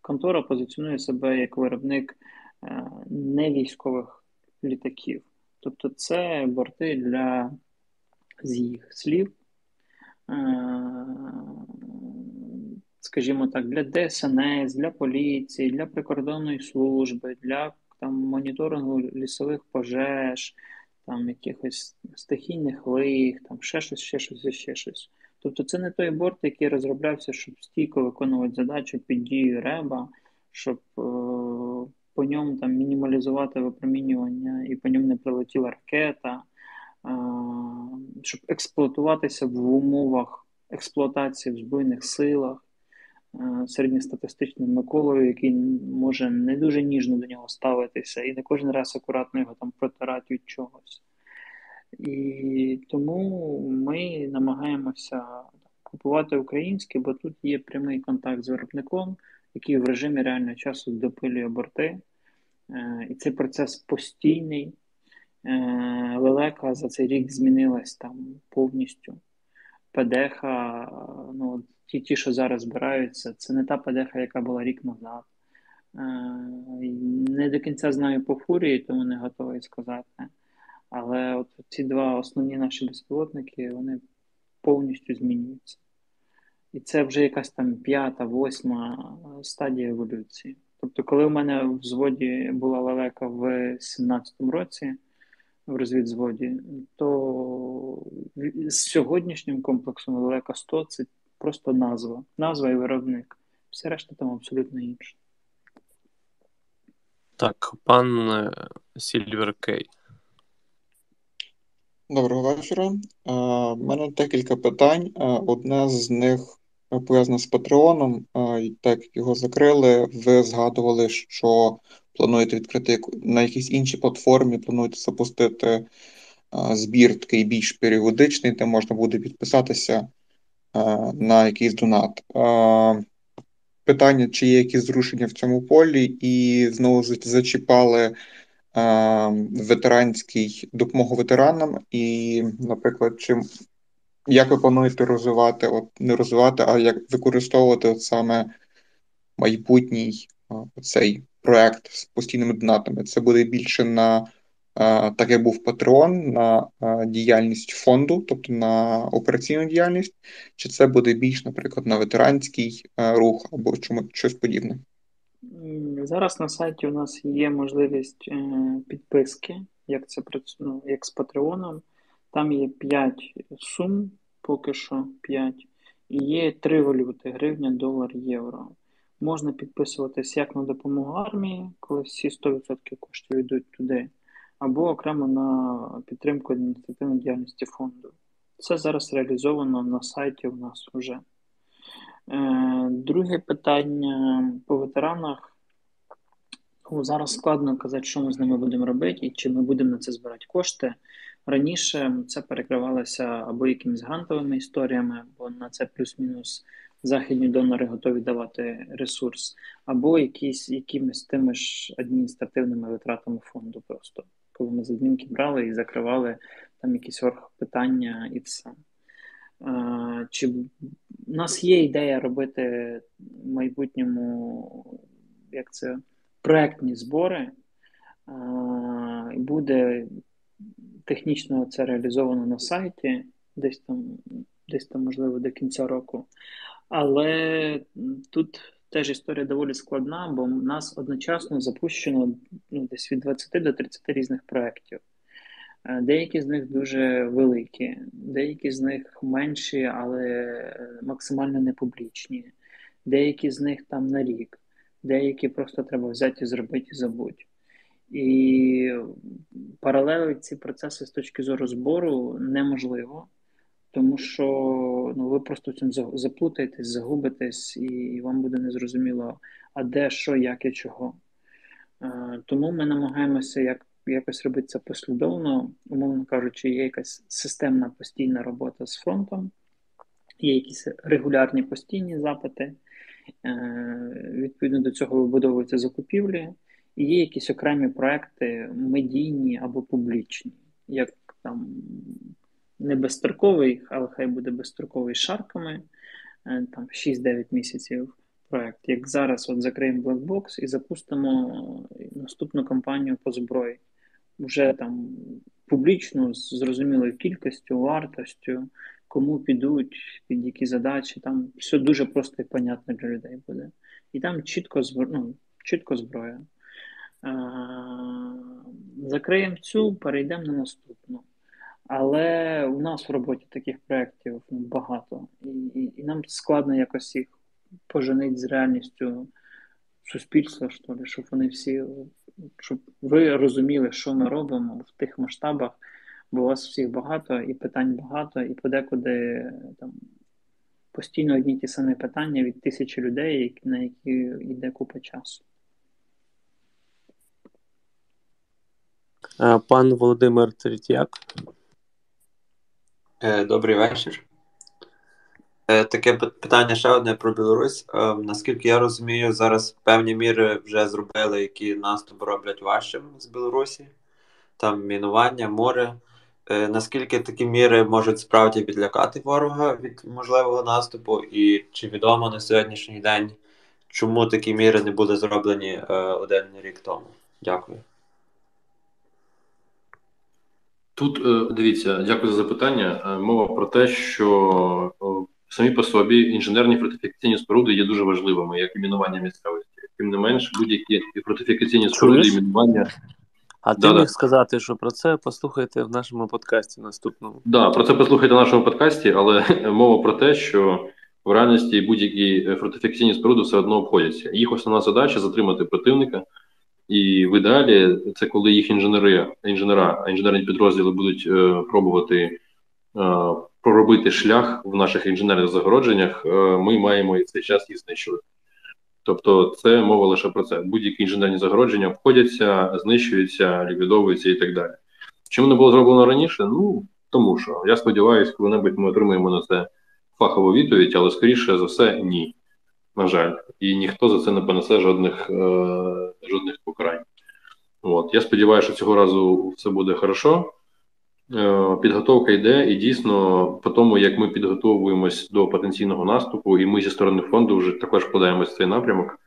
Speaker 6: контора позиціонує себе як виробник е, не військових літаків. Тобто це борти для з їх слів Е, скажімо так, для ДСНС, для поліції, для прикордонної служби, для там, моніторингу лісових пожеж, там якихось стихійних лих, там ще щось, ще щось, ще щось. Тобто це не той борт, який розроблявся, щоб стійко виконувати задачу під дією реба, щоб е, по ньому там мінімалізувати випромінювання і по ньому не прилетіла ракета щоб експлуатуватися в умовах експлуатації в Збройних силах середньостатистичним Миколою, який може не дуже ніжно до нього ставитися, і не кожен раз акуратно його там протирати від чогось. І тому ми намагаємося купувати українське, бо тут є прямий контакт з виробником, який в режимі реального часу допилює борти. Е, і цей процес постійний, Е, лелека за цей рік змінилась там повністю. ПДХ, ну, ті, ті, що зараз збираються, це не та ПДХ, яка була рік назад. Е, не до кінця знаю по фурії, тому не готовий сказати. Але от ці два основні наші безпілотники вони повністю змінюються. І це вже якась там п'ята, восьма стадія еволюції. Тобто, коли в мене в взводі була лелека в 17-му році в розвідзводі, то з сьогоднішнім комплексом Велика 100 це просто назва. Назва і виробник. Все решта там абсолютно інше.
Speaker 1: Так, пан Сільвер Кей.
Speaker 26: Доброго вечора. У мене декілька питань. Одне з них пов'язане з Патреоном. Так як його закрили, ви згадували, що плануєте відкрити на якійсь іншій платформі, плануєте запустити збір такий більш періодичний, де можна буде підписатися на якийсь донат. Питання, чи є якісь зрушення в цьому полі, і знову зачіпали ветеранський допомогу ветеранам, і, наприклад, чи як ви плануєте розвивати, от не розвивати, а як використовувати от саме майбутній цей проект з постійними донатами? Це буде більше на так як був Патреон, на діяльність фонду, тобто на операційну діяльність, чи це буде більш, наприклад, на ветеранський рух або чому щось подібне?
Speaker 6: Зараз на сайті у нас є можливість е, підписки, як це ну, як з Патреоном. Там є 5 сум, поки що 5, і є 3 валюти: гривня, долар, євро. Можна підписуватись як на допомогу армії, коли всі 100% коштів йдуть туди, або окремо на підтримку адміністративної діяльності фонду. Це зараз реалізовано на сайті у нас вже. Е, друге питання по ветеранах. Зараз складно казати, що ми з ними будемо робити і чи ми будемо на це збирати кошти. Раніше це перекривалося або якимись грантовими історіями, бо на це плюс-мінус західні донори готові давати ресурс, або якісь, якимись тими ж адміністративними витратами фонду. Просто коли ми з адмінки брали і закривали там якісь питання і все. Чи у нас є ідея робити в майбутньому як це, проектні збори, буде технічно це реалізовано на сайті, десь там, десь там, можливо, до кінця року. Але тут теж історія доволі складна, бо в нас одночасно запущено ну, десь від 20 до 30 різних проєктів. Е, деякі з них дуже великі, деякі з них менші, але максимально непублічні, деякі з них там на рік, деякі просто треба взяти і зробити і забудь. І паралелити ці процеси з точки зору збору неможливо, тому що ну, ви просто цим заплутаєтесь, загубитесь, і вам буде незрозуміло, а де, що, як і чого. Е, тому ми намагаємося як якось робити це послідовно, умовно кажучи, є якась системна постійна робота з фронтом, є якісь регулярні постійні запити. Е, відповідно до цього вибудовуються закупівлі, і є якісь окремі проекти медійні або публічні, як там не безстроковий, але хай буде безстроковий з шарками, е, там 6-9 місяців проект. Як зараз от закриємо Blackbox і запустимо наступну кампанію по зброї вже там публічно з зрозумілою кількістю, вартостю, кому підуть, під які задачі. Там все дуже просто і понятно для людей буде. І там чітко ну, чітко зброя. Закриємо цю, перейдемо на наступну. Але у нас в роботі таких проєктів багато, і, і і, нам складно якось їх поженити з реальністю суспільства, що ли, щоб вони всі щоб ви розуміли, що ми робимо в тих масштабах, бо у вас всіх багато, і питань багато, і подекуди там постійно одні ті самі питання від тисячі людей, на які йде купа часу.
Speaker 1: Е, пан Володимир Третьяк.
Speaker 27: Е, добрий вечір. Е, таке питання ще одне про Білорусь. Е, наскільки я розумію, зараз певні міри вже зробили, які наступ роблять важчим з Білорусі, там мінування, море. Наскільки такі міри можуть справді відлякати ворога від можливого наступу, і чи відомо на сьогоднішній день, чому такі міри не були зроблені один рік тому? Дякую.
Speaker 3: Тут дивіться, дякую за запитання. Мова про те, що самі по собі інженерні фортифікаційні споруди є дуже важливими, як і мінування місцевості. Тим не менш, будь-які фортифікаційні споруди мінування.
Speaker 1: А ти да, міг сказати, що про це послухайте в нашому подкасті наступному. Так,
Speaker 3: да, про це послухайте в нашому подкасті, але мова про те, що в реальності будь-які фортифікаційні споруди все одно обходяться. Їх основна задача затримати противника. І в ідеалі це коли їх інженери, інженера, інженерні підрозділи будуть е, пробувати е, проробити шлях в наших інженерних загородженнях, е, ми маємо і цей час їх знищувати. Тобто, це мова лише про це. Будь-які інженерні загородження обходяться, знищуються, ліквідовуються і так далі. Чому не було зроблено раніше? Ну тому що я сподіваюся, коли-небудь ми отримаємо на це фахову відповідь, але скоріше за все, ні. На жаль, і ніхто за це не понесе жодних е, жодних покарань. От я сподіваюся, що цього разу все буде хорошо. Е, підготовка йде, і дійсно, по тому, як ми підготовуємось до потенційного наступу, і ми зі сторони фонду вже також вкладаємось в цей напрямок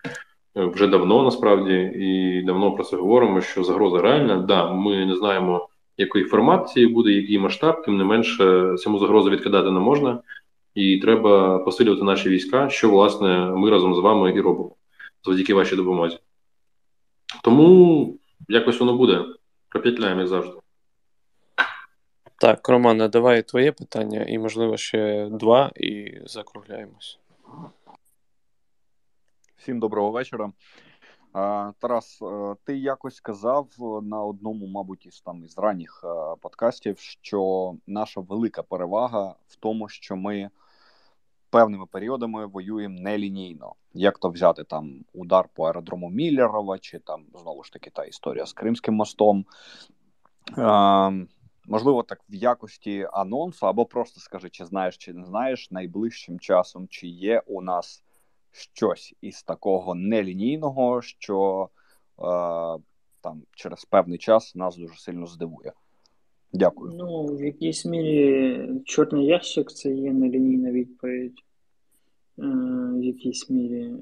Speaker 3: е, вже давно насправді і давно про це говоримо. Що загроза реальна. Да, ми не знаємо, якої формації буде, який масштаб, тим не менше, цьому загрозу відкидати не можна, і треба посилювати наші війська, що власне ми разом з вами і робимо завдяки вашій допомозі. Тому якось воно буде. Проп'ятляємо, як завжди.
Speaker 1: Так, Романе, давай твоє питання, і, можливо, ще два, і закругляємось.
Speaker 28: Всім доброго вечора. Тарас, ти якось сказав на одному, мабуть, із там із ранніх подкастів, що наша велика перевага в тому, що ми певними періодами воюємо нелінійно. Як то взяти там удар по аеродрому Міллерова, чи там знову ж таки та історія з Кримським мостом. Ем, Можливо, так в якості анонсу, або просто скажи, чи знаєш, чи не знаєш, найближчим часом, чи є у нас щось із такого нелінійного, що е, там через певний час нас дуже сильно здивує. Дякую.
Speaker 6: Ну, в якійсь мірі чорний ящик це є нелінійна відповідь. Е, в якійсь мірі. Е,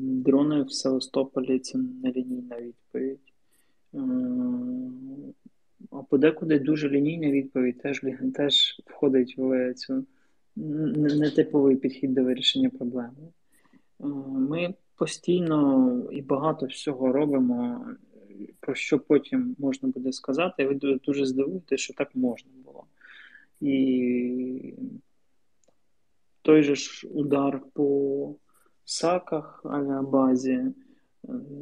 Speaker 6: дрони в Севастополі це нелінійна відповідь. Е, а подекуди дуже лінійна відповідь теж теж входить в цю нетиповий підхід до вирішення проблеми. Ми постійно і багато всього робимо, про що потім можна буде сказати. Ви дуже здивуєте, що так можна було. І той же ж удар по саках а базі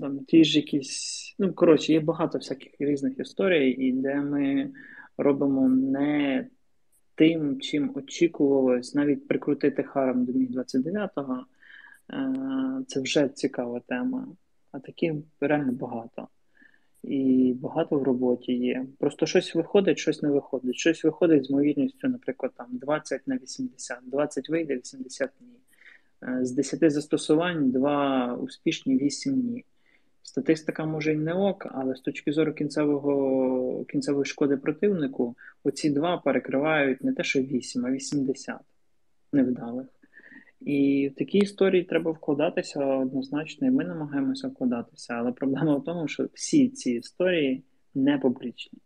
Speaker 6: там ті ж якісь. Ну, коротше, є багато всяких різних історій, і де ми робимо не тим, чим очікувалось, навіть прикрутити харам до міг 29-го. Е, це вже цікава тема. А таких реально багато. І багато в роботі є. Просто щось виходить, щось не виходить. Щось виходить з ймовірністю, наприклад, там 20 на 80, 20 вийде, 80 ні. Е, з 10 застосувань 2 успішні, 8 ні. Статистика може й не ок, але з точки зору кінцевого, кінцевої шкоди противнику, оці два перекривають не те, що 8, а 80 невдалих. І в такі історії треба вкладатися однозначно, і ми намагаємося вкладатися. Але проблема в тому, що всі ці історії не публічні.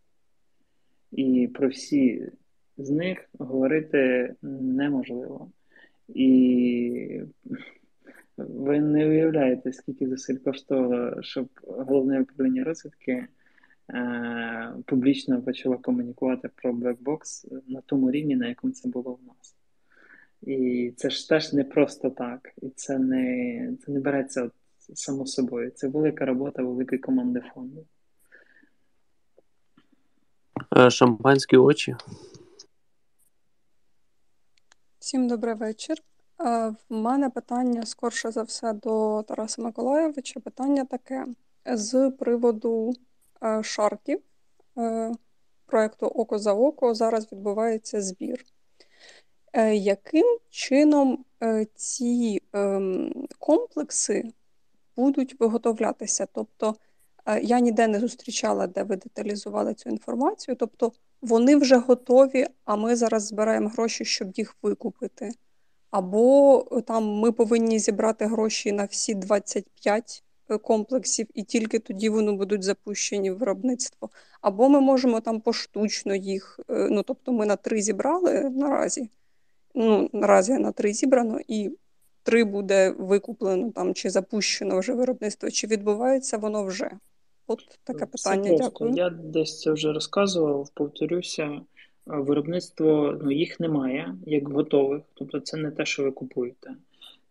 Speaker 6: І про всі з них говорити неможливо. І ви не уявляєте, скільки зусиль коштувало, щоб головне управління розвідки е, публічно почало комунікувати про блекбокс на тому рівні, на якому це було в нас. І це ж теж не просто так. І це не це не береться от само собою. Це велика робота великої команди фонду.
Speaker 1: Е, шампанські очі.
Speaker 29: Всім добрий вечір. Е, в мене питання скорше за все до Тараса Миколаєвича. Питання таке з приводу е, шарків проєкту Око за око зараз відбувається збір. Яким чином ці ем, комплекси будуть виготовлятися? Тобто я ніде не зустрічала, де ви деталізували цю інформацію. Тобто вони вже готові, а ми зараз збираємо гроші, щоб їх викупити. Або е, там ми повинні зібрати гроші на всі 25 е, комплексів, і тільки тоді вони будуть запущені в виробництво. Або ми можемо там поштучно їх. Е, ну тобто, ми на три зібрали наразі. Ну, наразі на три зібрано, і три буде викуплено там чи запущено вже виробництво, чи відбувається воно вже. От таке питання. Дякую.
Speaker 6: Я десь це вже розказував, повторюся. Виробництво ну, їх немає як готових, тобто це не те, що ви купуєте,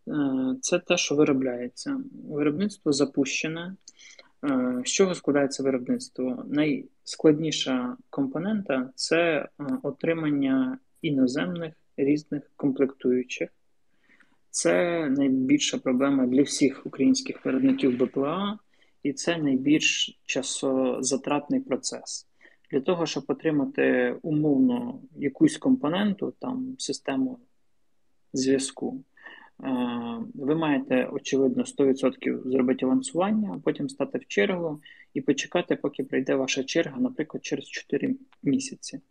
Speaker 6: е, це те, що виробляється. Виробництво запущене. Е, з чого складається виробництво? Найскладніша компонента це е, отримання іноземних різних комплектуючих. Це найбільша проблема для всіх українських виробників БПЛА, і це найбільш часозатратний процес. Для того, щоб отримати умовно якусь компоненту, там систему зв'язку, е, ви маєте, очевидно, 100% зробити лансування, а потім стати в чергу і почекати, поки прийде ваша черга, наприклад, через 4 місяці.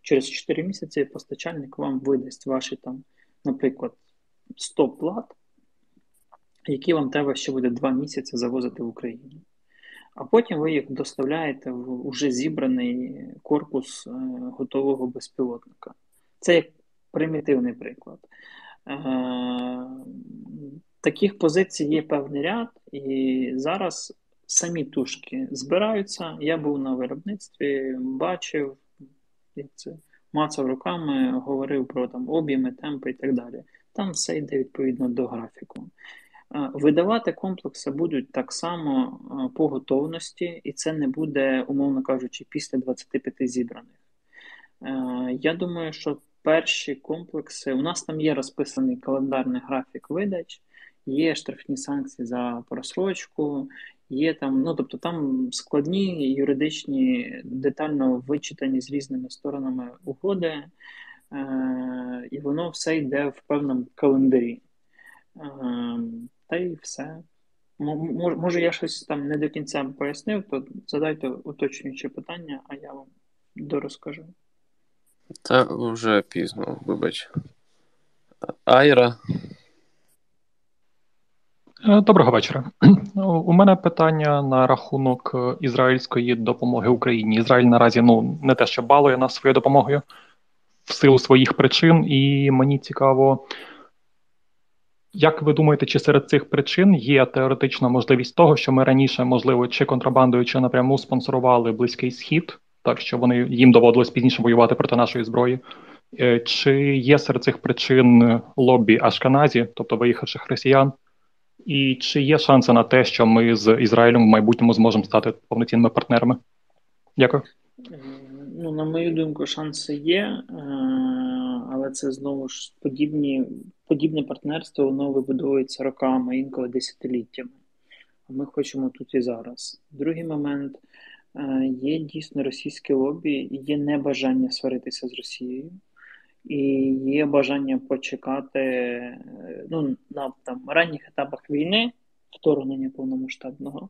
Speaker 6: Через 4 місяці постачальник вам видасть ваші там, наприклад, 100 плат, які вам треба ще буде 2 місяці завозити в Україну. А потім ви їх доставляєте в уже зібраний корпус е, готового безпілотника. Це як примітивний приклад. Е, таких позицій є певний ряд, і зараз самі тушки збираються. Я був на виробництві, бачив, це мацав руками, говорив про там об'єми, темпи і так далі. Там все йде відповідно до графіку. Видавати комплекси будуть так само по готовності, і це не буде, умовно кажучи, після 25 зібраних. Я думаю, що перші комплекси у нас там є розписаний календарний графік видач, є штрафні санкції за просрочку, є там, ну тобто там складні юридичні, детально вичитані з різними сторонами угоди, е, і воно все йде в певному календарі. Е, та й все. Може, я щось там не до кінця пояснив, то задайте уточнюючі питання, а я вам дорозкажу.
Speaker 1: Та вже пізно, вибач. Айра.
Speaker 30: Е, доброго вечора. У мене питання на рахунок е, ізраїльської допомоги Україні. Ізраїль наразі ну не те, що балує нас своєю допомогою в силу своїх причин, і мені цікаво, як ви думаєте, чи серед цих причин є теоретична можливість того, що ми раніше, можливо, чи контрабандою, чи напряму спонсорували близький схід, так що вони їм доводилось пізніше воювати проти нашої зброї? Е, чи є серед цих причин лобі Ашканазі, тобто виїхавших росіян? І чи є шанси на те, що ми з Ізраїлем в майбутньому зможемо стати повноцінними партнерами? Дякую.
Speaker 6: Ну, на мою думку, шанси є, е, але це знову ж подібні, подібне партнерство воно вибудовується роками, інколи десятиліттями. А ми хочемо тут і зараз. Другий момент е, є дійсно російське лобі, є небажання сваритися з Росією. І є бажання почекати ну, на там, ранніх етапах війни, вторгнення повномасштабного.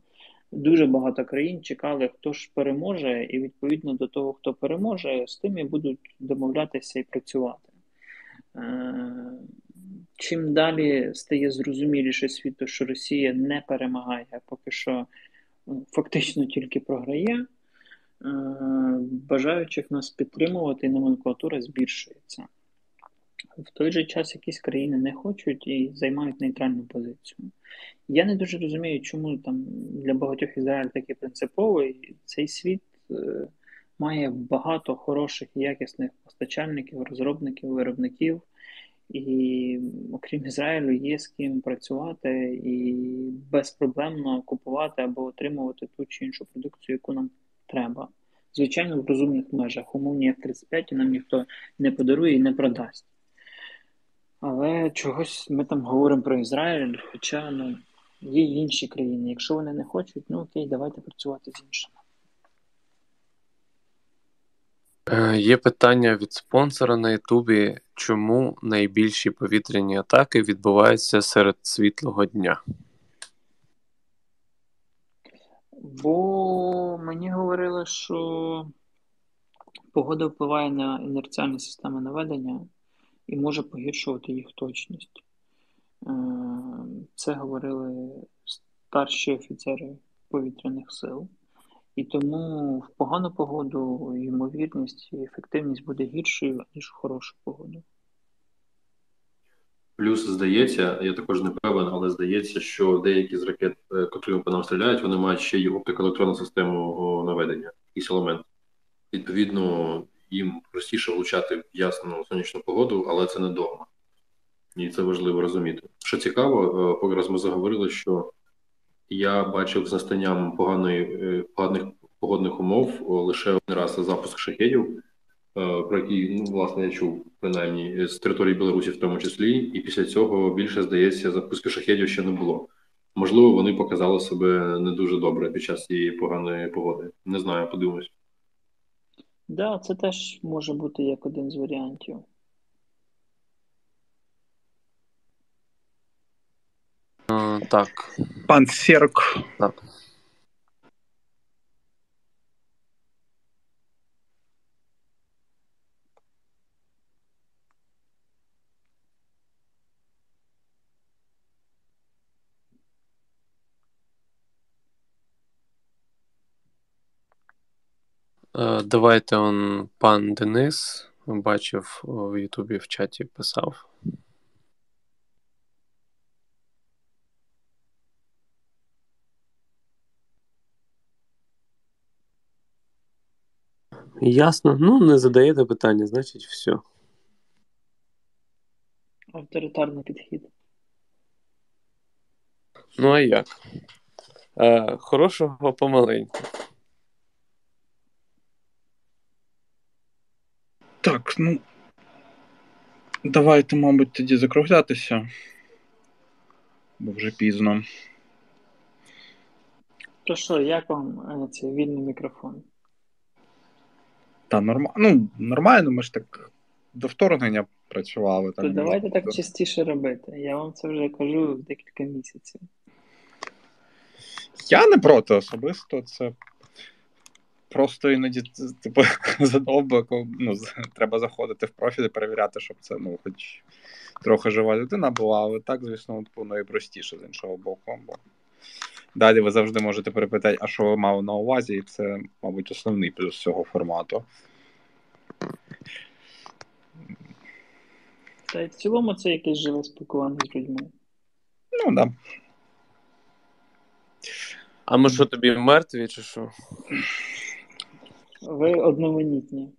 Speaker 6: Дуже багато країн чекали, хто ж переможе, і відповідно до того, хто переможе, з тим і будуть домовлятися і працювати. Е, чим далі стає зрозуміліше світу, що Росія не перемагає, а поки що ну, фактично тільки програє. Е, бажаючих нас підтримувати, номенклатура збільшується. В той же час якісь країни не хочуть і займають нейтральну позицію. Я не дуже розумію, чому там для багатьох Ізраїль такий принциповий. Цей світ е, має багато хороших і якісних постачальників, розробників, виробників. І окрім Ізраїлю, є з ким працювати і безпроблемно купувати або отримувати ту чи іншу продукцію, яку нам треба. Звичайно, в розумних межах. Умовні F-35 нам ніхто не подарує і не продасть. Але чогось ми там говоримо про Ізраїль, хоча ну, є інші країни. Якщо вони не хочуть, ну окей, давайте працювати з іншими.
Speaker 1: Е, є питання від спонсора на Ютубі, чому найбільші повітряні атаки відбуваються серед світлого дня?
Speaker 6: Бо мені говорили, що погода впливає на інерціальні системи наведення і може погіршувати їх точність. Е, це говорили старші офіцери повітряних сил. І тому в погану погоду ймовірність і ефективність буде гіршою, ніж в хорошу погоду.
Speaker 3: Плюс здається, я також не певен, але здається, що деякі з ракет, е, котрі по нам стріляють, вони мають ще й оптико-електронну систему наведення, якийсь елемент. Відповідно, їм простіше влучати в ясну сонячну погоду, але це не дома. І це важливо розуміти. Що цікаво, е, поки раз ми заговорили, що я бачив з настанням поганої, е, поганих погодних умов лише один раз запуск шахедів. Е, про які ну, власне я чув принаймні з території Білорусі, в тому числі, і після цього більше здається, запуску шахедів ще не було. Можливо, вони показали себе не дуже добре під час цієї поганої погоди. Не знаю, подивимось. Так,
Speaker 6: да, це теж може бути як один з варіантів.
Speaker 1: А, так.
Speaker 7: Пан Серк.
Speaker 1: Так. Давайте он пан Денис бачив в Ютубі в чаті писав. Ясно. Ну, не задаєте питання, значить, все.
Speaker 6: Авторитарний підхід.
Speaker 1: Ну, а як? Е, Хорошого помаленьку.
Speaker 2: Так, ну. Давайте, мабуть, тоді закруглятися. Бо вже пізно.
Speaker 6: То що, як вам е, цей вільний мікрофон?
Speaker 2: Та норма... ну, нормально, ми ж так до вторгнення працювали.
Speaker 6: То давайте так частіше робити. Я вам це вже кажу декілька місяців.
Speaker 2: Я не проти особисто. Це просто іноді типу, задовбує, коли, ну, треба заходити в профіль і перевіряти, щоб це ну, хоч трохи жива людина була, але так, звісно, воно і простіше з іншого боку. Бо далі ви завжди можете перепитати, а що ви мали на увазі, і це, мабуть, основний плюс цього формату.
Speaker 6: Та й в цілому це якесь живе спілкування з людьми.
Speaker 2: Ну, да.
Speaker 1: А ми що тобі мертві, чи що?
Speaker 6: Ви одноманітні.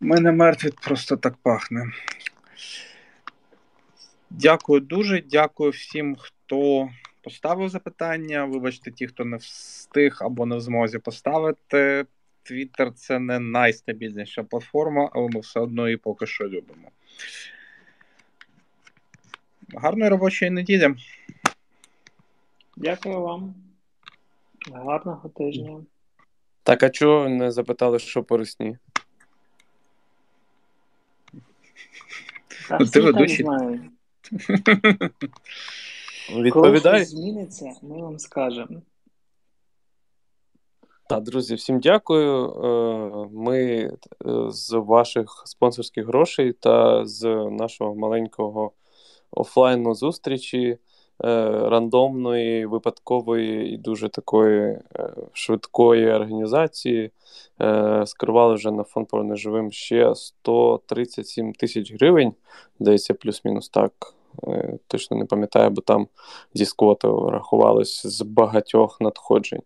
Speaker 2: Ми не мертві, просто так пахне. Дякую дуже. Дякую всім, хто поставив запитання. Вибачте, ті, хто не встиг або не в змозі поставити. Твіттер це не найстабільніша платформа, але ми все одно її поки що любимо. Гарної робочої неділі.
Speaker 6: Дякую вам. Гарного тижня.
Speaker 1: Так, а чого не запитали, що по русні?
Speaker 6: Та
Speaker 2: Ну, ти
Speaker 6: всі
Speaker 2: ведучий.
Speaker 6: знають. Коли
Speaker 1: Відповідай.
Speaker 6: щось зміниться, ми вам скажемо.
Speaker 1: Так, друзі, всім дякую. Е, Ми е, з ваших спонсорських грошей та з нашого маленького офлайну зустрічі рандомної, випадкової і дуже такої е, швидкої організації е, скерували вже на фонд «Повернись живим ще 137 тисяч гривень. Здається, плюс-мінус так. Е, Точно не пам'ятаю, бо там зі сквоту рахувалось з багатьох надходжень.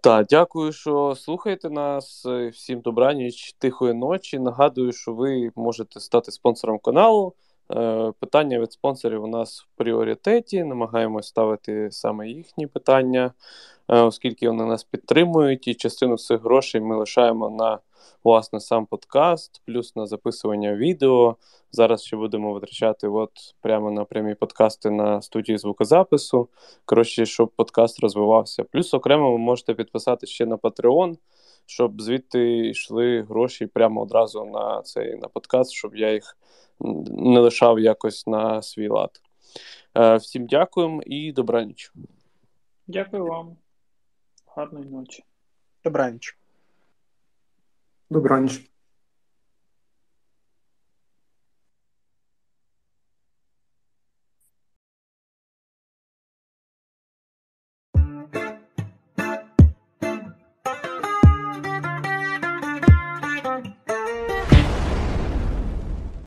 Speaker 1: Так, дякую, що слухаєте нас. Е, Всім добраніч, тихої ночі. Нагадую, що ви можете стати спонсором каналу. Е, Питання від спонсорів у нас в пріоритеті. Намагаємось ставити саме їхні питання, е, оскільки вони нас підтримують, і частину цих грошей ми лишаємо на власне сам подкаст, плюс на записування відео. Зараз ще будемо витрачати от прямо на прямі подкасти на студії звукозапису. Коротше, щоб подкаст розвивався. Плюс окремо ви можете підписати ще на Patreon, щоб звідти йшли гроші прямо одразу на цей на подкаст, щоб я їх не лишав якось на свій лад. Е, Всім дякуємо і добраніч.
Speaker 6: Дякую вам. Гарної ночі.
Speaker 7: Добраніч.
Speaker 24: Добраніч.